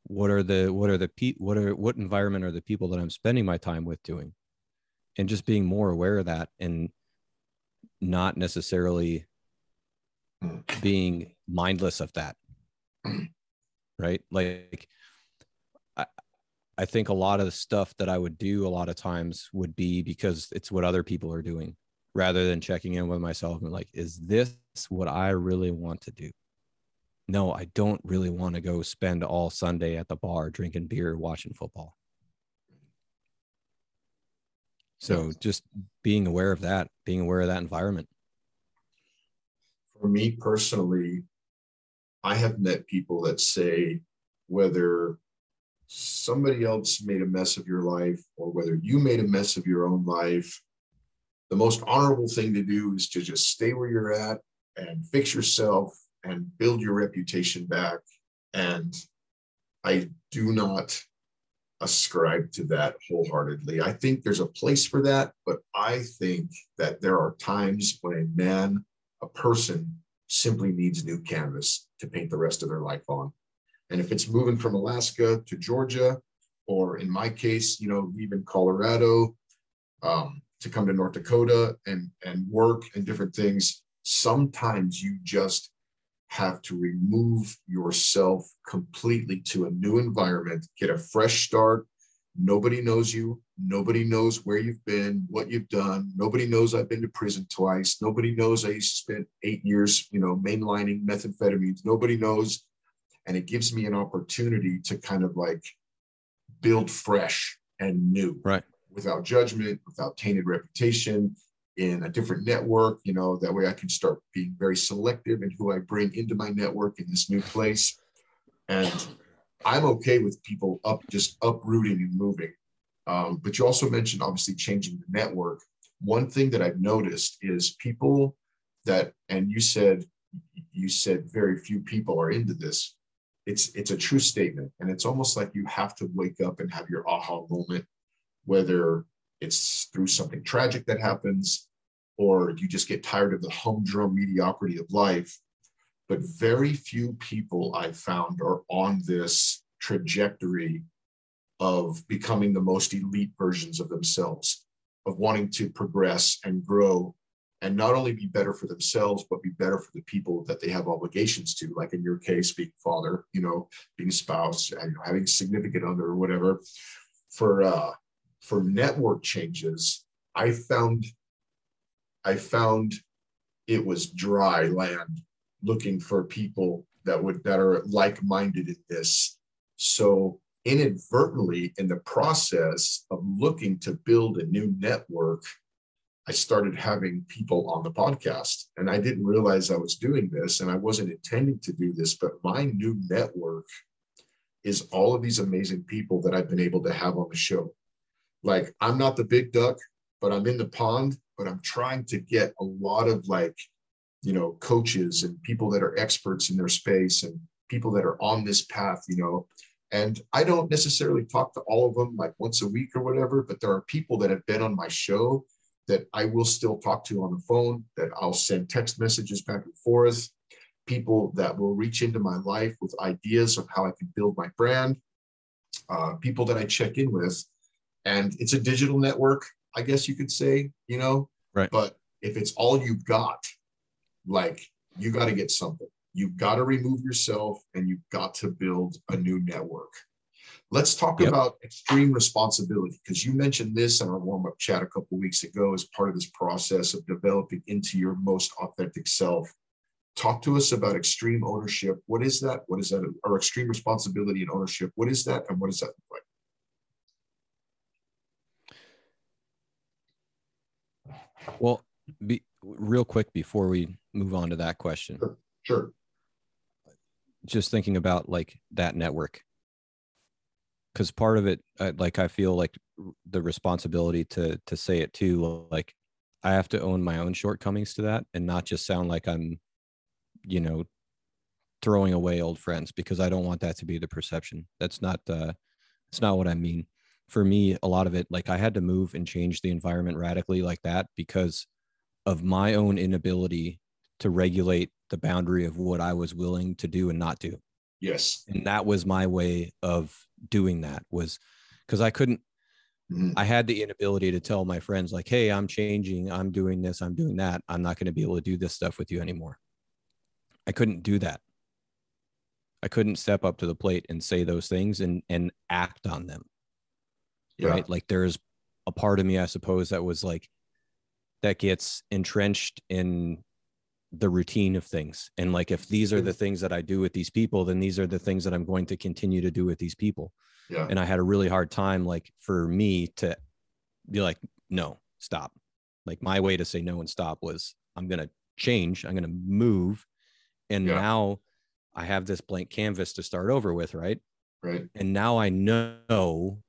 what are the what are the pe- what are what environment are the people that i'm spending my time with doing? And just being more aware of that and not necessarily being mindless of that. Right? Like I, I think a lot of the stuff that i would do a lot of times would be because it's what other people are doing rather than checking in with myself and like is this what i really want to do no, I don't really want to go spend all Sunday at the bar drinking beer, watching football. So just being aware of that, being aware of that environment. For me personally, I have met people that say whether somebody else made a mess of your life or whether you made a mess of your own life, the most honorable thing to do is to just stay where you're at and fix yourself and build your reputation back. And I do not ascribe to that wholeheartedly. I think there's a place for that, but I think that there are times when a man, a person, simply needs new canvas to paint the rest of their life on. And if it's moving from Alaska to Georgia, or in my case, you know, even Colorado, um, to come to North Dakota and and work and different things, sometimes you just have to remove yourself completely to a new environment, get a fresh start. Nobody knows you. Nobody knows where you've been, what you've done. Nobody knows I've been to prison twice. Nobody knows I spent eight years, you know, mainlining methamphetamines. Nobody knows. And it gives me an opportunity to kind of like build fresh and new. Right. Without judgment, without tainted reputation, in a different network. You know, that way I can start being very selective in who I bring into my network in this new place. And I'm okay with people up just uprooting and moving. Um, but you also mentioned obviously changing the network. One thing that I've noticed is people that, and you said, you said very few people are into this. It's it's a true statement, and it's almost like you have to wake up and have your aha moment, whether it's through something tragic that happens, or you just get tired of the humdrum mediocrity of life. But very few people I've found are on this trajectory of becoming the most elite versions of themselves, of wanting to progress and grow and not only be better for themselves, but be better for the people that they have obligations to, like in your case, being father, you know, being spouse, and having significant other or whatever. For uh, for network changes, I found I found it was dry land looking for people that would that are like-minded in this. So inadvertently in the process of looking to build a new network, I started having people on the podcast. And I didn't realize I was doing this and I wasn't intending to do this, but my new network is all of these amazing people that I've been able to have on the show. Like I'm not the big duck, but I'm in the pond, but I'm trying to get a lot of like, you know, coaches and people that are experts in their space and people that are on this path, you know. And I don't necessarily talk to all of them like once a week or whatever, but there are people that have been on my show that I will still talk to on the phone, that I'll send text messages back and forth, people that will reach into my life with ideas of how I can build my brand, uh, people that I check in with and it's a digital network i guess you could say you know right. But if it's all you've got like you got to get something. You've got to remove yourself and you've got to build a new network. Let's talk yep. about extreme responsibility because you mentioned this in our warm-up chat a couple weeks ago as part of this process of developing into your most authentic self. Talk to us about extreme ownership. What is that? What is that or extreme responsibility and ownership? What is that and what does that look like Well, be, real quick before we move on to that question. Sure. sure. Just thinking about like that network. Cuz part of it like I feel like the responsibility to to say it too like I have to own my own shortcomings to that and not just sound like I'm you know throwing away old friends because I don't want that to be the perception. That's not uh that's not what I mean for me, a lot of it, like I had to move and change the environment radically like that because of my own inability to regulate the boundary of what I was willing to do and not do. Yes. And that was my way of doing that was because I couldn't, mm-hmm. I had the inability to tell my friends, like, hey, I'm changing, I'm doing this, I'm doing that. I'm not going to be able to do this stuff with you anymore. I couldn't do that. I couldn't step up to the plate and say those things and and act on them yeah. right? Like there's a part of me i suppose that was like that gets entrenched in the routine of things. And like if these are mm-hmm. the things that i do with these people then these are the things that i'm going to continue to do with these people. Yeah. and i had a really hard time like for me to be like no stop. Like my way to say no and stop was i'm going to change i'm going to move. And yeah. now i have this blank canvas to start over with right? Right. And now i know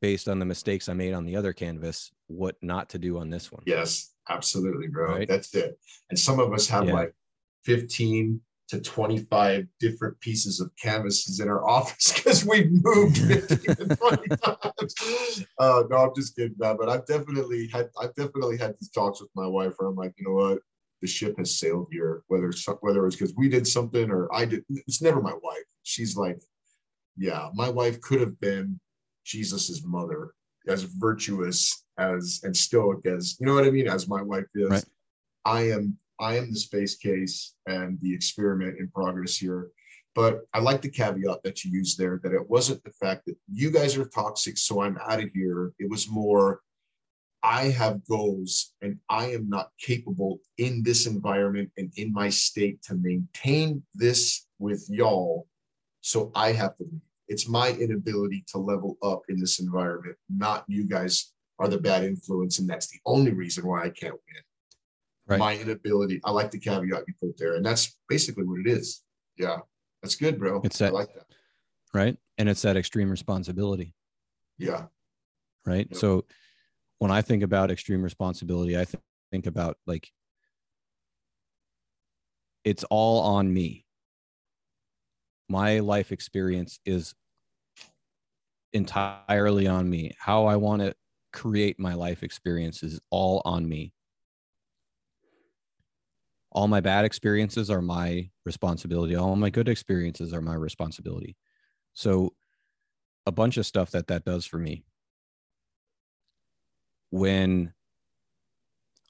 based on the mistakes I made on the other canvas, what not to do on this one. Yes, absolutely, bro. Right? That's it. And some of us have yeah. like 15 to 25 different pieces of canvases in our office because we've moved 15 to 20 times. Uh, no, I'm just kidding, man. But I've definitely had I've definitely had these talks with my wife where I'm like, you know what? The ship has sailed here. Whether it's whether it's because we did something or I did, it's never my wife. She's like, yeah, my wife could have been Jesus's mother, as virtuous as and stoic as you know what I mean, as my wife is. Right. I am I am the space case and the experiment in progress here. But I like the caveat that you used there that it wasn't the fact that you guys are toxic, so I'm out of here. It was more I have goals and I am not capable in this environment and in my state to maintain this with y'all. So I have to leave. It's my inability to level up in this environment, not you guys are the bad influence. And that's the only reason why I can't win. Right. My inability. I like the caveat you put there. And that's basically what it is. Yeah. That's good, bro. It's that, I like that. right and it's that extreme responsibility Yeah. right Yep. so when i think about extreme responsibility i th- think about like it's all on me my life experience is entirely on me. How i want to create my life experience is all on me. All my bad experiences are my responsibility. All my good experiences are my responsibility. So a bunch of stuff that that does for me. When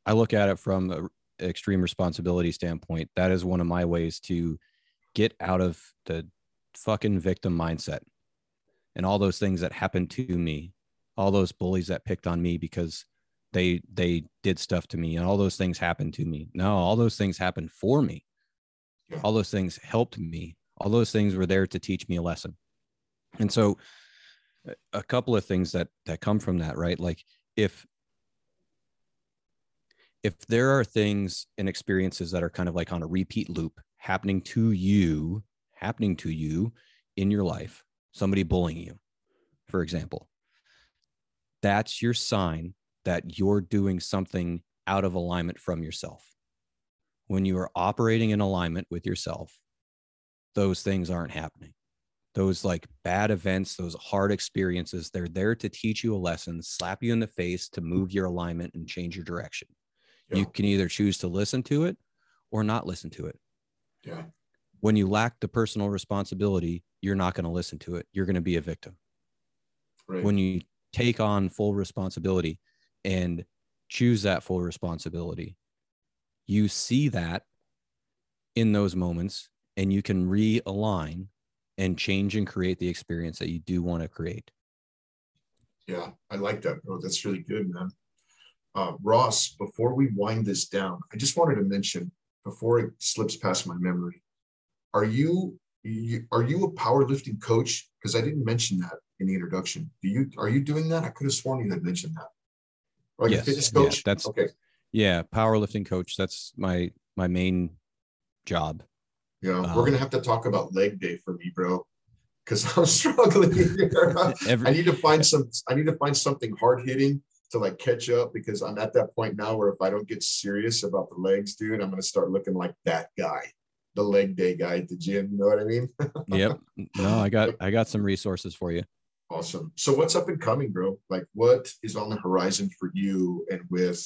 I look at it from an extreme responsibility standpoint, that is one of my ways to get out of the fucking victim mindset and all those things that happened to me, all those bullies that picked on me because they they did stuff to me and all those things happened to me. No, all those things happened for me. Yeah. All those things helped me. All those things were there to teach me a lesson. And so a- a couple of things that that come from that, right? Like if if there are things and experiences that are kind of like on a repeat loop happening to you happening to you in your life somebody bullying you for example. That's your sign that you're doing something out of alignment from yourself. When you are operating in alignment with yourself those things aren't happening. Those like bad events those hard experiences they're there to teach you a lesson slap you in the face to move your alignment and change your direction. You can either choose to listen to it or not listen to it. Yeah. When you lack the personal responsibility, you're not going to listen to it. You're going to be a victim. Right. When you take on full responsibility and choose that full responsibility, you see that in those moments and you can realign and change and create the experience that you do want to create. Yeah, I like that, bro. That's really good, man. Uh, Ross, before we wind this down, I just wanted to mention before it slips past my memory, are you, you are you a powerlifting coach? Because I didn't mention that in the introduction. Do you are you doing that? I could have sworn you had mentioned that. Like Yes, a fitness yeah, that's- okay. Yeah, powerlifting coach. That's my my main job. Yeah, um, we're gonna have to talk about leg day for me, bro. Because I'm struggling here. I need to find some. I need to find something hard hitting to like catch up because I'm at that point now where if I don't get serious about the legs, dude, I'm gonna start looking like that guy, the leg day guy at the gym. You know what I mean? yep. No, I got I got some resources for you. Awesome. So what's up and coming, bro? Like what is on the horizon for you and with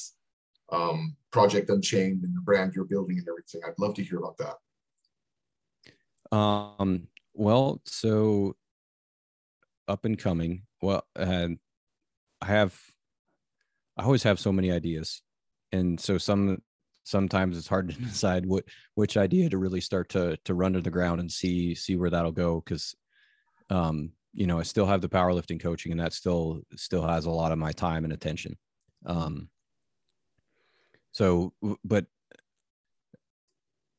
um Project Unchained and the brand you're building and everything? I'd love to hear about that. Um, well, so up and coming. Well, and I have, I always have so many ideas, and so some sometimes it's hard to decide what which idea to really start to to run to the ground and see see where that'll go because, um, you know, I still have the powerlifting coaching, and that still still has a lot of my time and attention. Um, so, but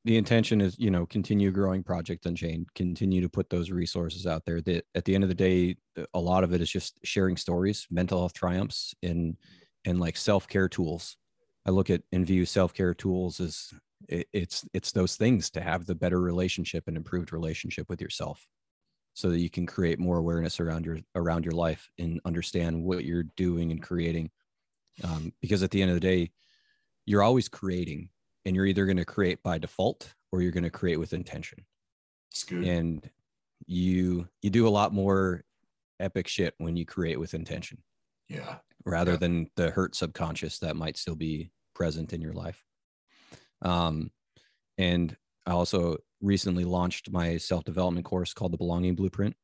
the intention is you know continue growing project unchained continue to put those resources out there that at the end of the day a lot of it is just sharing stories mental health triumphs and and like self-care tools i look at and view self-care tools as it, it's it's those things to have the better relationship and improved relationship with yourself so that you can create more awareness around your around your life and understand what you're doing and creating um, because at the end of the day you're always creating and you're either going to create by default or you're going to create with intention It's good. and you you do a lot more epic shit when you create with intention yeah. rather Yeah. than the hurt subconscious that might still be present in your life um and i also recently launched my self-development course called the belonging blueprint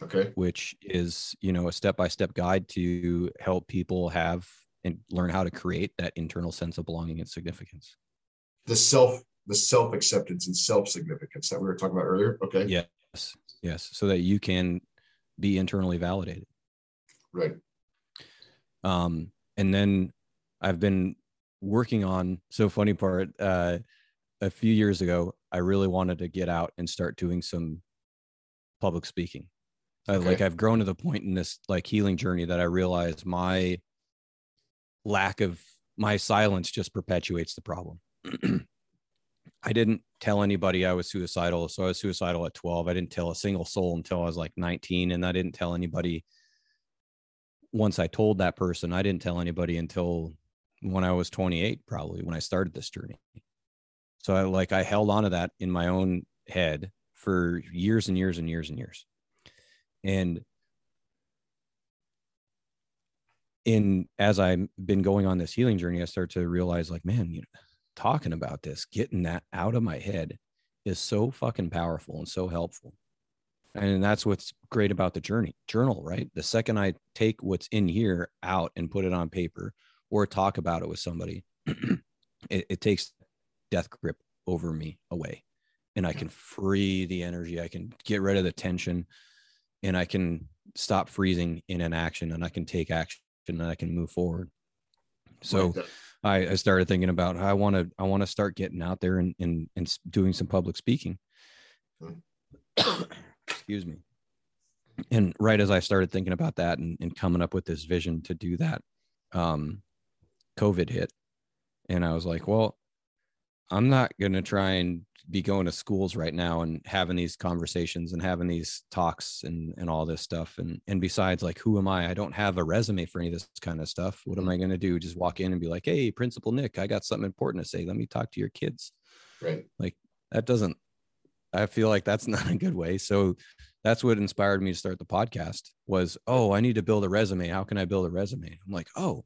Okay. which is you know a step-by-step guide to help people have and learn how to create that internal sense of belonging and significance. The self, the self acceptance and self significance that we were talking about earlier. Okay. Yes. Yes. So that you can be internally validated. Right. Um, and then I've been working on so funny part uh a few years ago i really wanted to get out and start doing some public speaking. I, Okay. like i've grown to the point in this like healing journey that i realize my lack of my silence just perpetuates the problem. I didn't tell anybody i was suicidal so i was suicidal at 12 i didn't tell a single soul until i was like 19 and i didn't tell anybody once i told that person i didn't tell anybody until when I was 28, probably when I started this journey. So I like I held on to that in my own head for years and years and years and years. And in as I've been going on this healing journey, I start to realize like, man, you know, talking about this, getting that out of my head is so fucking powerful and so helpful. And that's what's great about the journey journal, right? The second I take what's in here out and put it on paper, or talk about it with somebody, it, it takes death grip over me away. And I can free the energy. I can get rid of the tension and I can stop freezing in an action and I can take action and I can move forward. So I, I started thinking about I want to, I want to start getting out there and, and, and doing some public speaking. Excuse me. And right as I started thinking about that and, and coming up with this vision to do that, um, COVID hit. And I was like, well, I'm not going to try and be going to schools right now and having these conversations and having these talks and, and all this stuff. And, and besides, like, who am I? I don't have a resume for any of this kind of stuff. What am mm-hmm. I going to do? Just walk in and be like, Hey, Principal Nick, I got something important to say. Let me talk to your kids. Right. Like, that doesn't, I feel like that's not a good way. So that's what inspired me to start the podcast was, Oh, I need to build a resume. How can I build a resume? I'm like, Oh,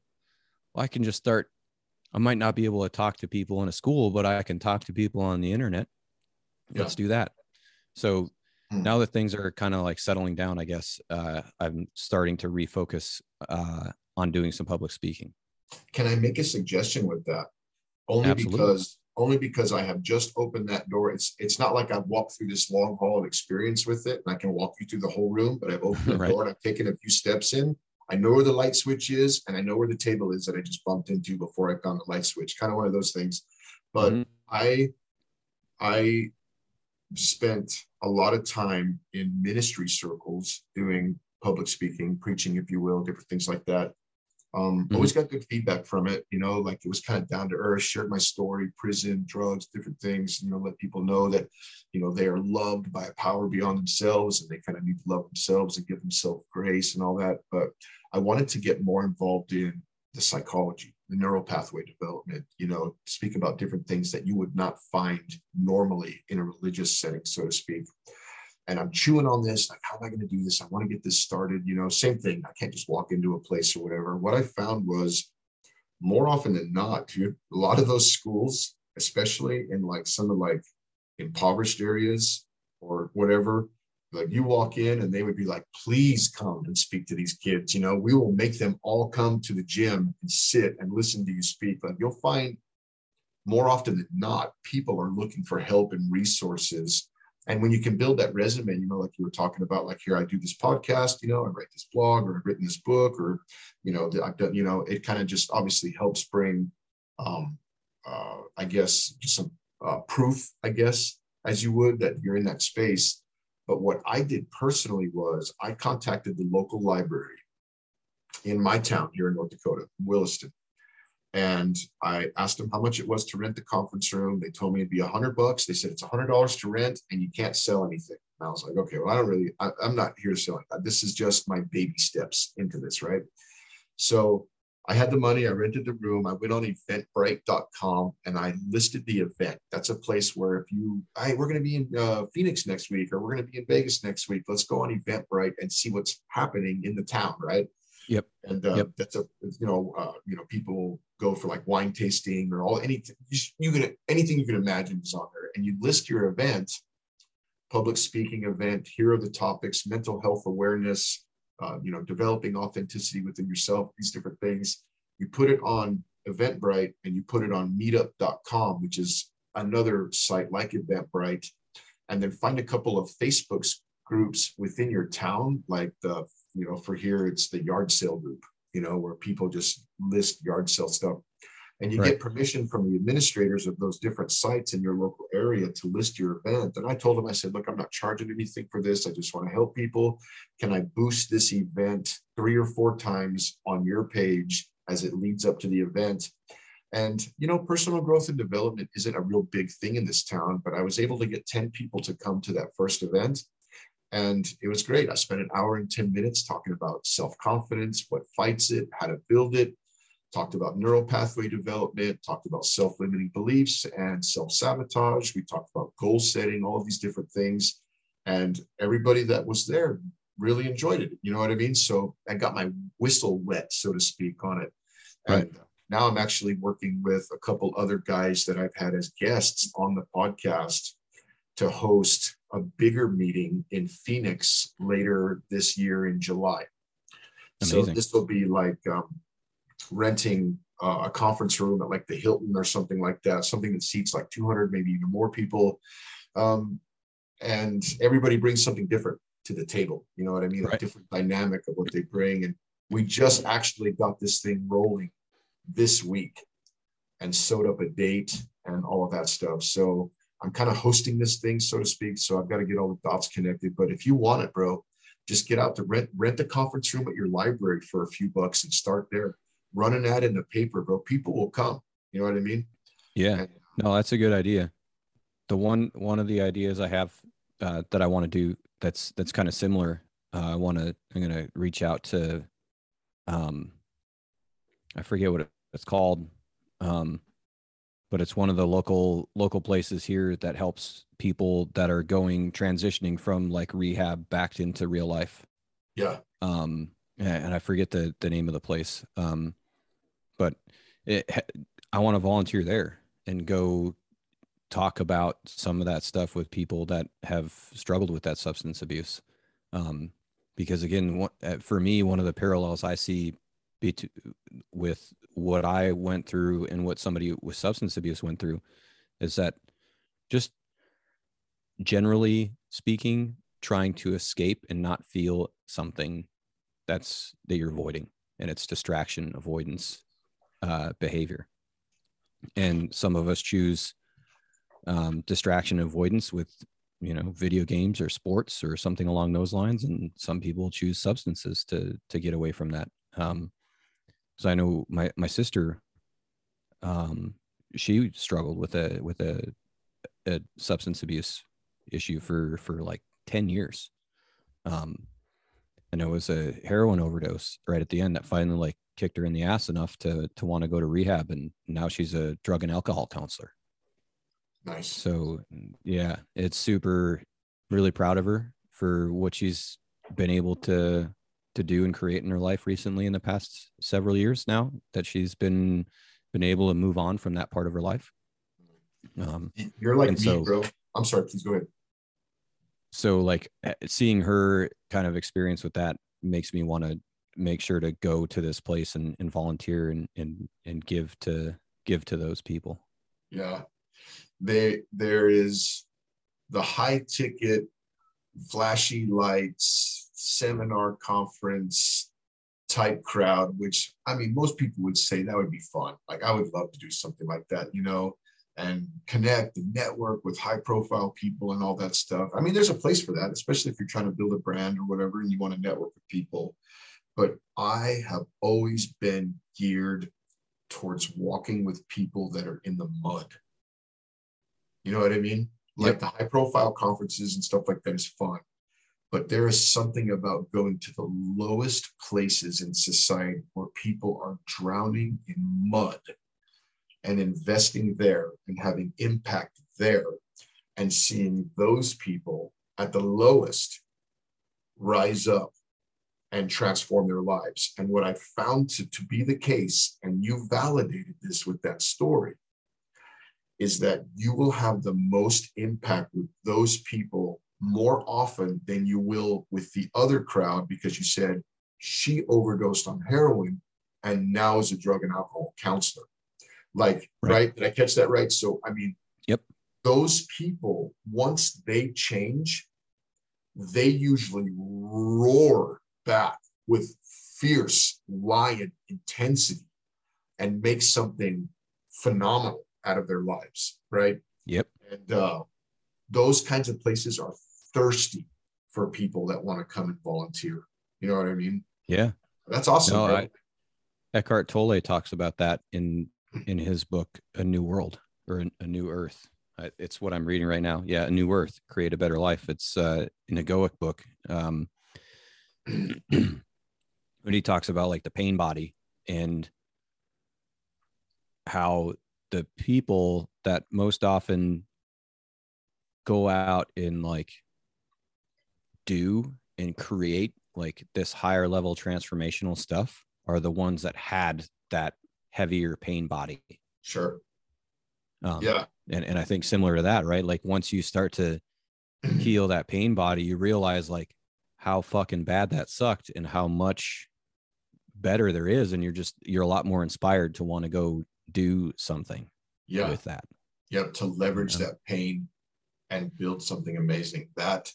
well, I can just start. I might not be able to talk to people in a school, but I can talk to people on the internet. Let's do that. So Hmm. now that things are kind of like settling down, I guess uh, I'm starting to refocus uh, on doing some public speaking. Can I make a suggestion with that? Only Absolutely. because only because I have just opened that door. It's it's not like I've walked through this long haul of experience with it and I can walk you through the whole room, but I've opened the Right. door and I've taken a few steps in. I know where the light switch is and I know where the table is that I just bumped into before I found the light switch. Kind of one of those things. But Mhm. I I spent a lot of time in ministry circles doing public speaking, preaching, if you will, different things like that. Um, Mhm. always got good feedback from it, you know, like it was kind of down to earth, shared my story, prison, drugs, different things, you know, let people know that, you know, they are loved by a power beyond themselves and they kind of need to love themselves and give themselves grace and all that. But I wanted to get more involved in the psychology, the neural pathway development, you know, speak about different things that you would not find normally in a religious setting, so to speak. And I'm chewing on this, like, how am I going to do this? I want to get this started, you know, same thing. I can't just walk into a place or whatever. What I found was more often than not, dude, a lot of those schools, especially in like some of like impoverished areas or whatever, like you walk in and they would be like, please come and speak to these kids. You know, we will make them all come to the gym and sit and listen to you speak. Like you'll find more often than not, people are looking for help and resources. And when you can build that resume, you know, like you were talking about, like here I do this podcast, you know, I write this blog or I've written this book, or you know, I've done, you know, it kind of just obviously helps bring, um, uh, I guess, just some uh, proof, I guess, as you would that you're in that space. But what I did personally was I contacted the local library in my town here in North Dakota, Williston. And I asked them how much it was to rent the conference room. They told me it'd be a hundred bucks. They said it's a hundred dollars to rent and you can't sell anything. And I was like, okay, well, I don't really, I, I'm not here to sell. This is just my baby steps into this, right? So I had the money, I rented the room, I went on eventbrite.com and I listed the event. That's a place where if you, hey, we're going to be in uh, Phoenix next week or we're going to be in Vegas next week, let's go on Eventbrite and see what's happening in the town, right? Yep. And uh, Yep. that's a, you know, uh, you know, people go for like wine tasting or all anything you, can anything you can imagine is on there, and you list your event, public speaking event. Here are the topics: mental health awareness, uh, you know, developing authenticity within yourself. These different things, you put it on Eventbrite and you put it on meetup.com, which is another site like Eventbrite, and then find a couple of Facebook groups within your town, like the, you know, for here, it's the yard sale group, you know, where people just list yard sale stuff. And you Right. get permission from the administrators of those different sites in your local area to list your event. And I told them, I said, look, I'm not charging anything for this. I just want to help people. Can I boost this event three or four times on your page as it leads up to the event? And, you know, personal growth and development isn't a real big thing in this town, but I was able to get 10 people to come to that first event. And it was great. I spent an hour and 10 minutes talking about self confidence, what fights it, how to build it, talked about neural pathway development, talked about self limiting beliefs and self sabotage. We talked about goal setting, all of these different things. And everybody that was there really enjoyed it. You know what I mean? So I got my whistle wet, so to speak, on it. And now I'm actually working with a couple other guys that I've had as guests on the podcast to host a bigger meeting in Phoenix later this year in July. So this will be like um, renting uh, a conference room at like the Hilton or something like that, something that seats like 200, maybe even more people. Um, and everybody brings something different to the table. You know what I mean? A different dynamic of what they bring. And we just actually got this thing rolling this week and sewed up a date and all of that stuff. So I'm kind of hosting this thing, so to speak. So I've got to get all the dots connected. But if you want it, bro, just get out to rent rent the conference room at your library for a few bucks and start there. Run an ad in the paper, bro. People will come. You know what I mean? Yeah. And- No, that's a good idea. The one one of the ideas I have uh, that I want to do that's that's kind of similar. Uh, I want to I'm gonna reach out to, um, I forget what it's called, um, but it's one of the local local places here that helps people that are going transitioning from like rehab back into real life. Yeah. Um, and I forget the the name of the place. Um, but it, I want to volunteer there and go talk about some of that stuff with people that have struggled with that substance abuse. Um, because again, what, uh, for me, one of the parallels I see with what I went through and what somebody with substance abuse went through is that just generally speaking, trying to escape and not feel something that's that you're avoiding and it's distraction avoidance uh, behavior. And some of us choose um, distraction avoidance with you know video games or sports or something along those lines and some people choose substances to to get away from that. Um so i know my my sister um she struggled with a with a a substance abuse issue for for like 10 years um and it was a heroin overdose right at the end that finally like kicked her in the ass enough to to want to go to rehab and now she's a drug and alcohol counselor Nice. so yeah it's super really proud of her for what she's been able to to do and create in her life recently in the past several years now that she's been been able to move on from that part of her life um You're like me, so- bro. I'm sorry. Please go ahead. so like eh, seeing her kind of experience with that makes me want to make sure to go to this place and, and volunteer and, and and give to give to those people Yeah. They there is the high ticket, flashy lights, seminar conference type crowd, which I mean, most people would say that would be fun. Like I would love to do something like that, you know, and connect and network with high profile people and all that stuff. I mean, there's a place for that, especially if you're trying to build a brand or whatever and you want to network with people. But I have always been geared towards walking with people that are in the mud. You know what I mean? Like Yep. the high profile conferences and stuff like that is fun. But there is something about going to the lowest places in society where people are drowning in mud and investing there and having impact there and seeing those people at the lowest rise up and transform their lives. And what I found to, to be the case, and you validated this with that story, is that you will have the most impact with those people more often than you will with the other crowd because you said she overdosed on heroin and now is a drug and alcohol counselor. Like, right. Right. Did I catch that right? So, I mean, Yep. those people, once they change, they usually roar back with fierce lion intensity and make something phenomenal out of their lives, right? Yep. And uh, those kinds of places are thirsty for people that want to come and volunteer. You know what I mean? Yeah. That's awesome. No. I- Eckhart Tolle talks about that in in his book A New World or A, New Earth. It's what I'm reading right now. Yeah, A New Earth, Create a Better Life. It's uh, an egoic book. Um, when he talks about like the pain body and how the people that most often go out and like do and create like this higher level transformational stuff are the ones that had that heavier pain body. sure. Um, Yeah. And, and I think similar to that, right? Like once you start to heal that pain body, you realize like how fucking bad that sucked and how much better there is. And you're just, you're a lot more inspired to want to go do something Yeah. with that. Yep. To leverage Yeah. that pain and build something amazing. That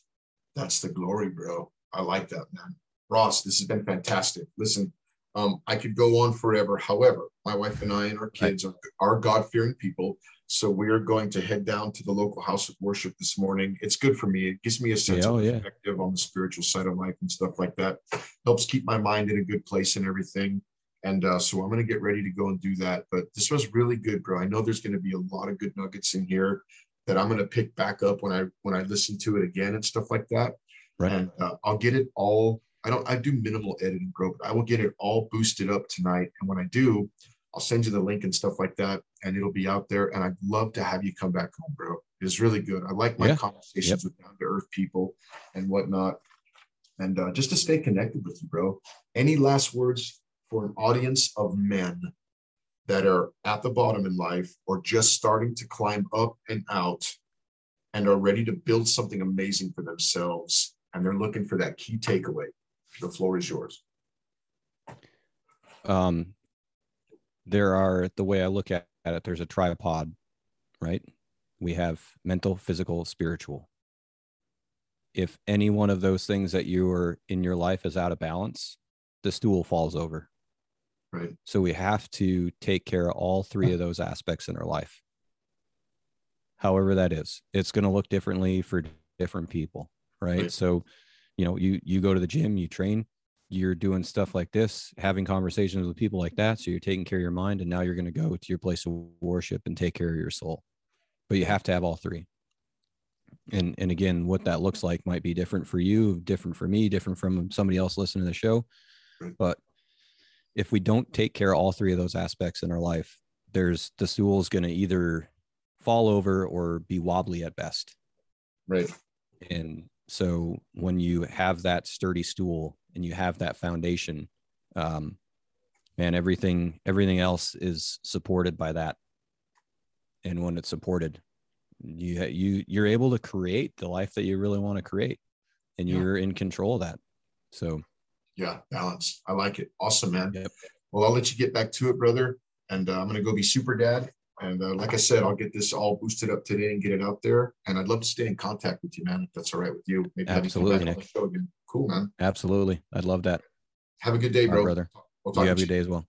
that's the glory, bro. I like that, man. Ross, this has been fantastic. Listen, um, I could go on forever. However, my wife and I and our kids are, are God-fearing people. So we are going to head down to the local house of worship this morning. It's good for me. It gives me a sense Yeah, oh, of yeah. on the spiritual side of life and stuff like that. Helps keep my mind in a good place and everything. And uh, so I'm going to get ready to go and do that. But this was really good, bro. I know there's going to be a lot of good nuggets in here that I'm going to pick back up when I when I listen to it again and stuff like that. Right. And uh, I'll get it all. I don't. I do minimal editing, bro. But I will get it all boosted up tonight. And when I do, I'll send you the link and stuff like that, and it'll be out there. And I'd love to have you come back home, bro. It's really good. I like my Yeah. conversations with down to earth people and whatnot, and uh, just to stay connected with you, bro. Any last words for an audience of men that are at the bottom in life or just starting to climb up and out and are ready to build something amazing for themselves and they're looking for that key takeaway the floor is yours. Um there are the way i look at it there's a tripod right? We have mental physical spiritual. If any one of those things that you are in your life is out of balance the stool falls over right so we have to take care of all three of those aspects in our life however that is it's going to look differently for different people right? Right. so you know you you go to the gym you train you're doing stuff like this having conversations with people like that so you're taking care of your mind and now you're going to go to your place of worship and take care of your soul but you have to have all three and and again what that looks like might be different for you different for me different from somebody else listening to the show Right. but if we don't take care of all three of those aspects in our life there's the stool is going to either fall over or be wobbly at best. Right. And so when you have that sturdy stool and you have that foundation um man everything everything else is supported by that. And when it's supported you you you're able to create the life that you really want to create and Yeah. you're in control of that. So yeah balance. I like it. Awesome man. Yep. well i'll let you get back to it brother and uh, i'm going to go be super dad and uh, like i said i'll get this all boosted up today and get it out there and i'd love to stay in contact with you man if that's all right with you. Maybe have you come Absolutely, back on the Nick. show again. Cool man. Absolutely. I'd love that. Have a good day bro. brother. We'll you have your day as well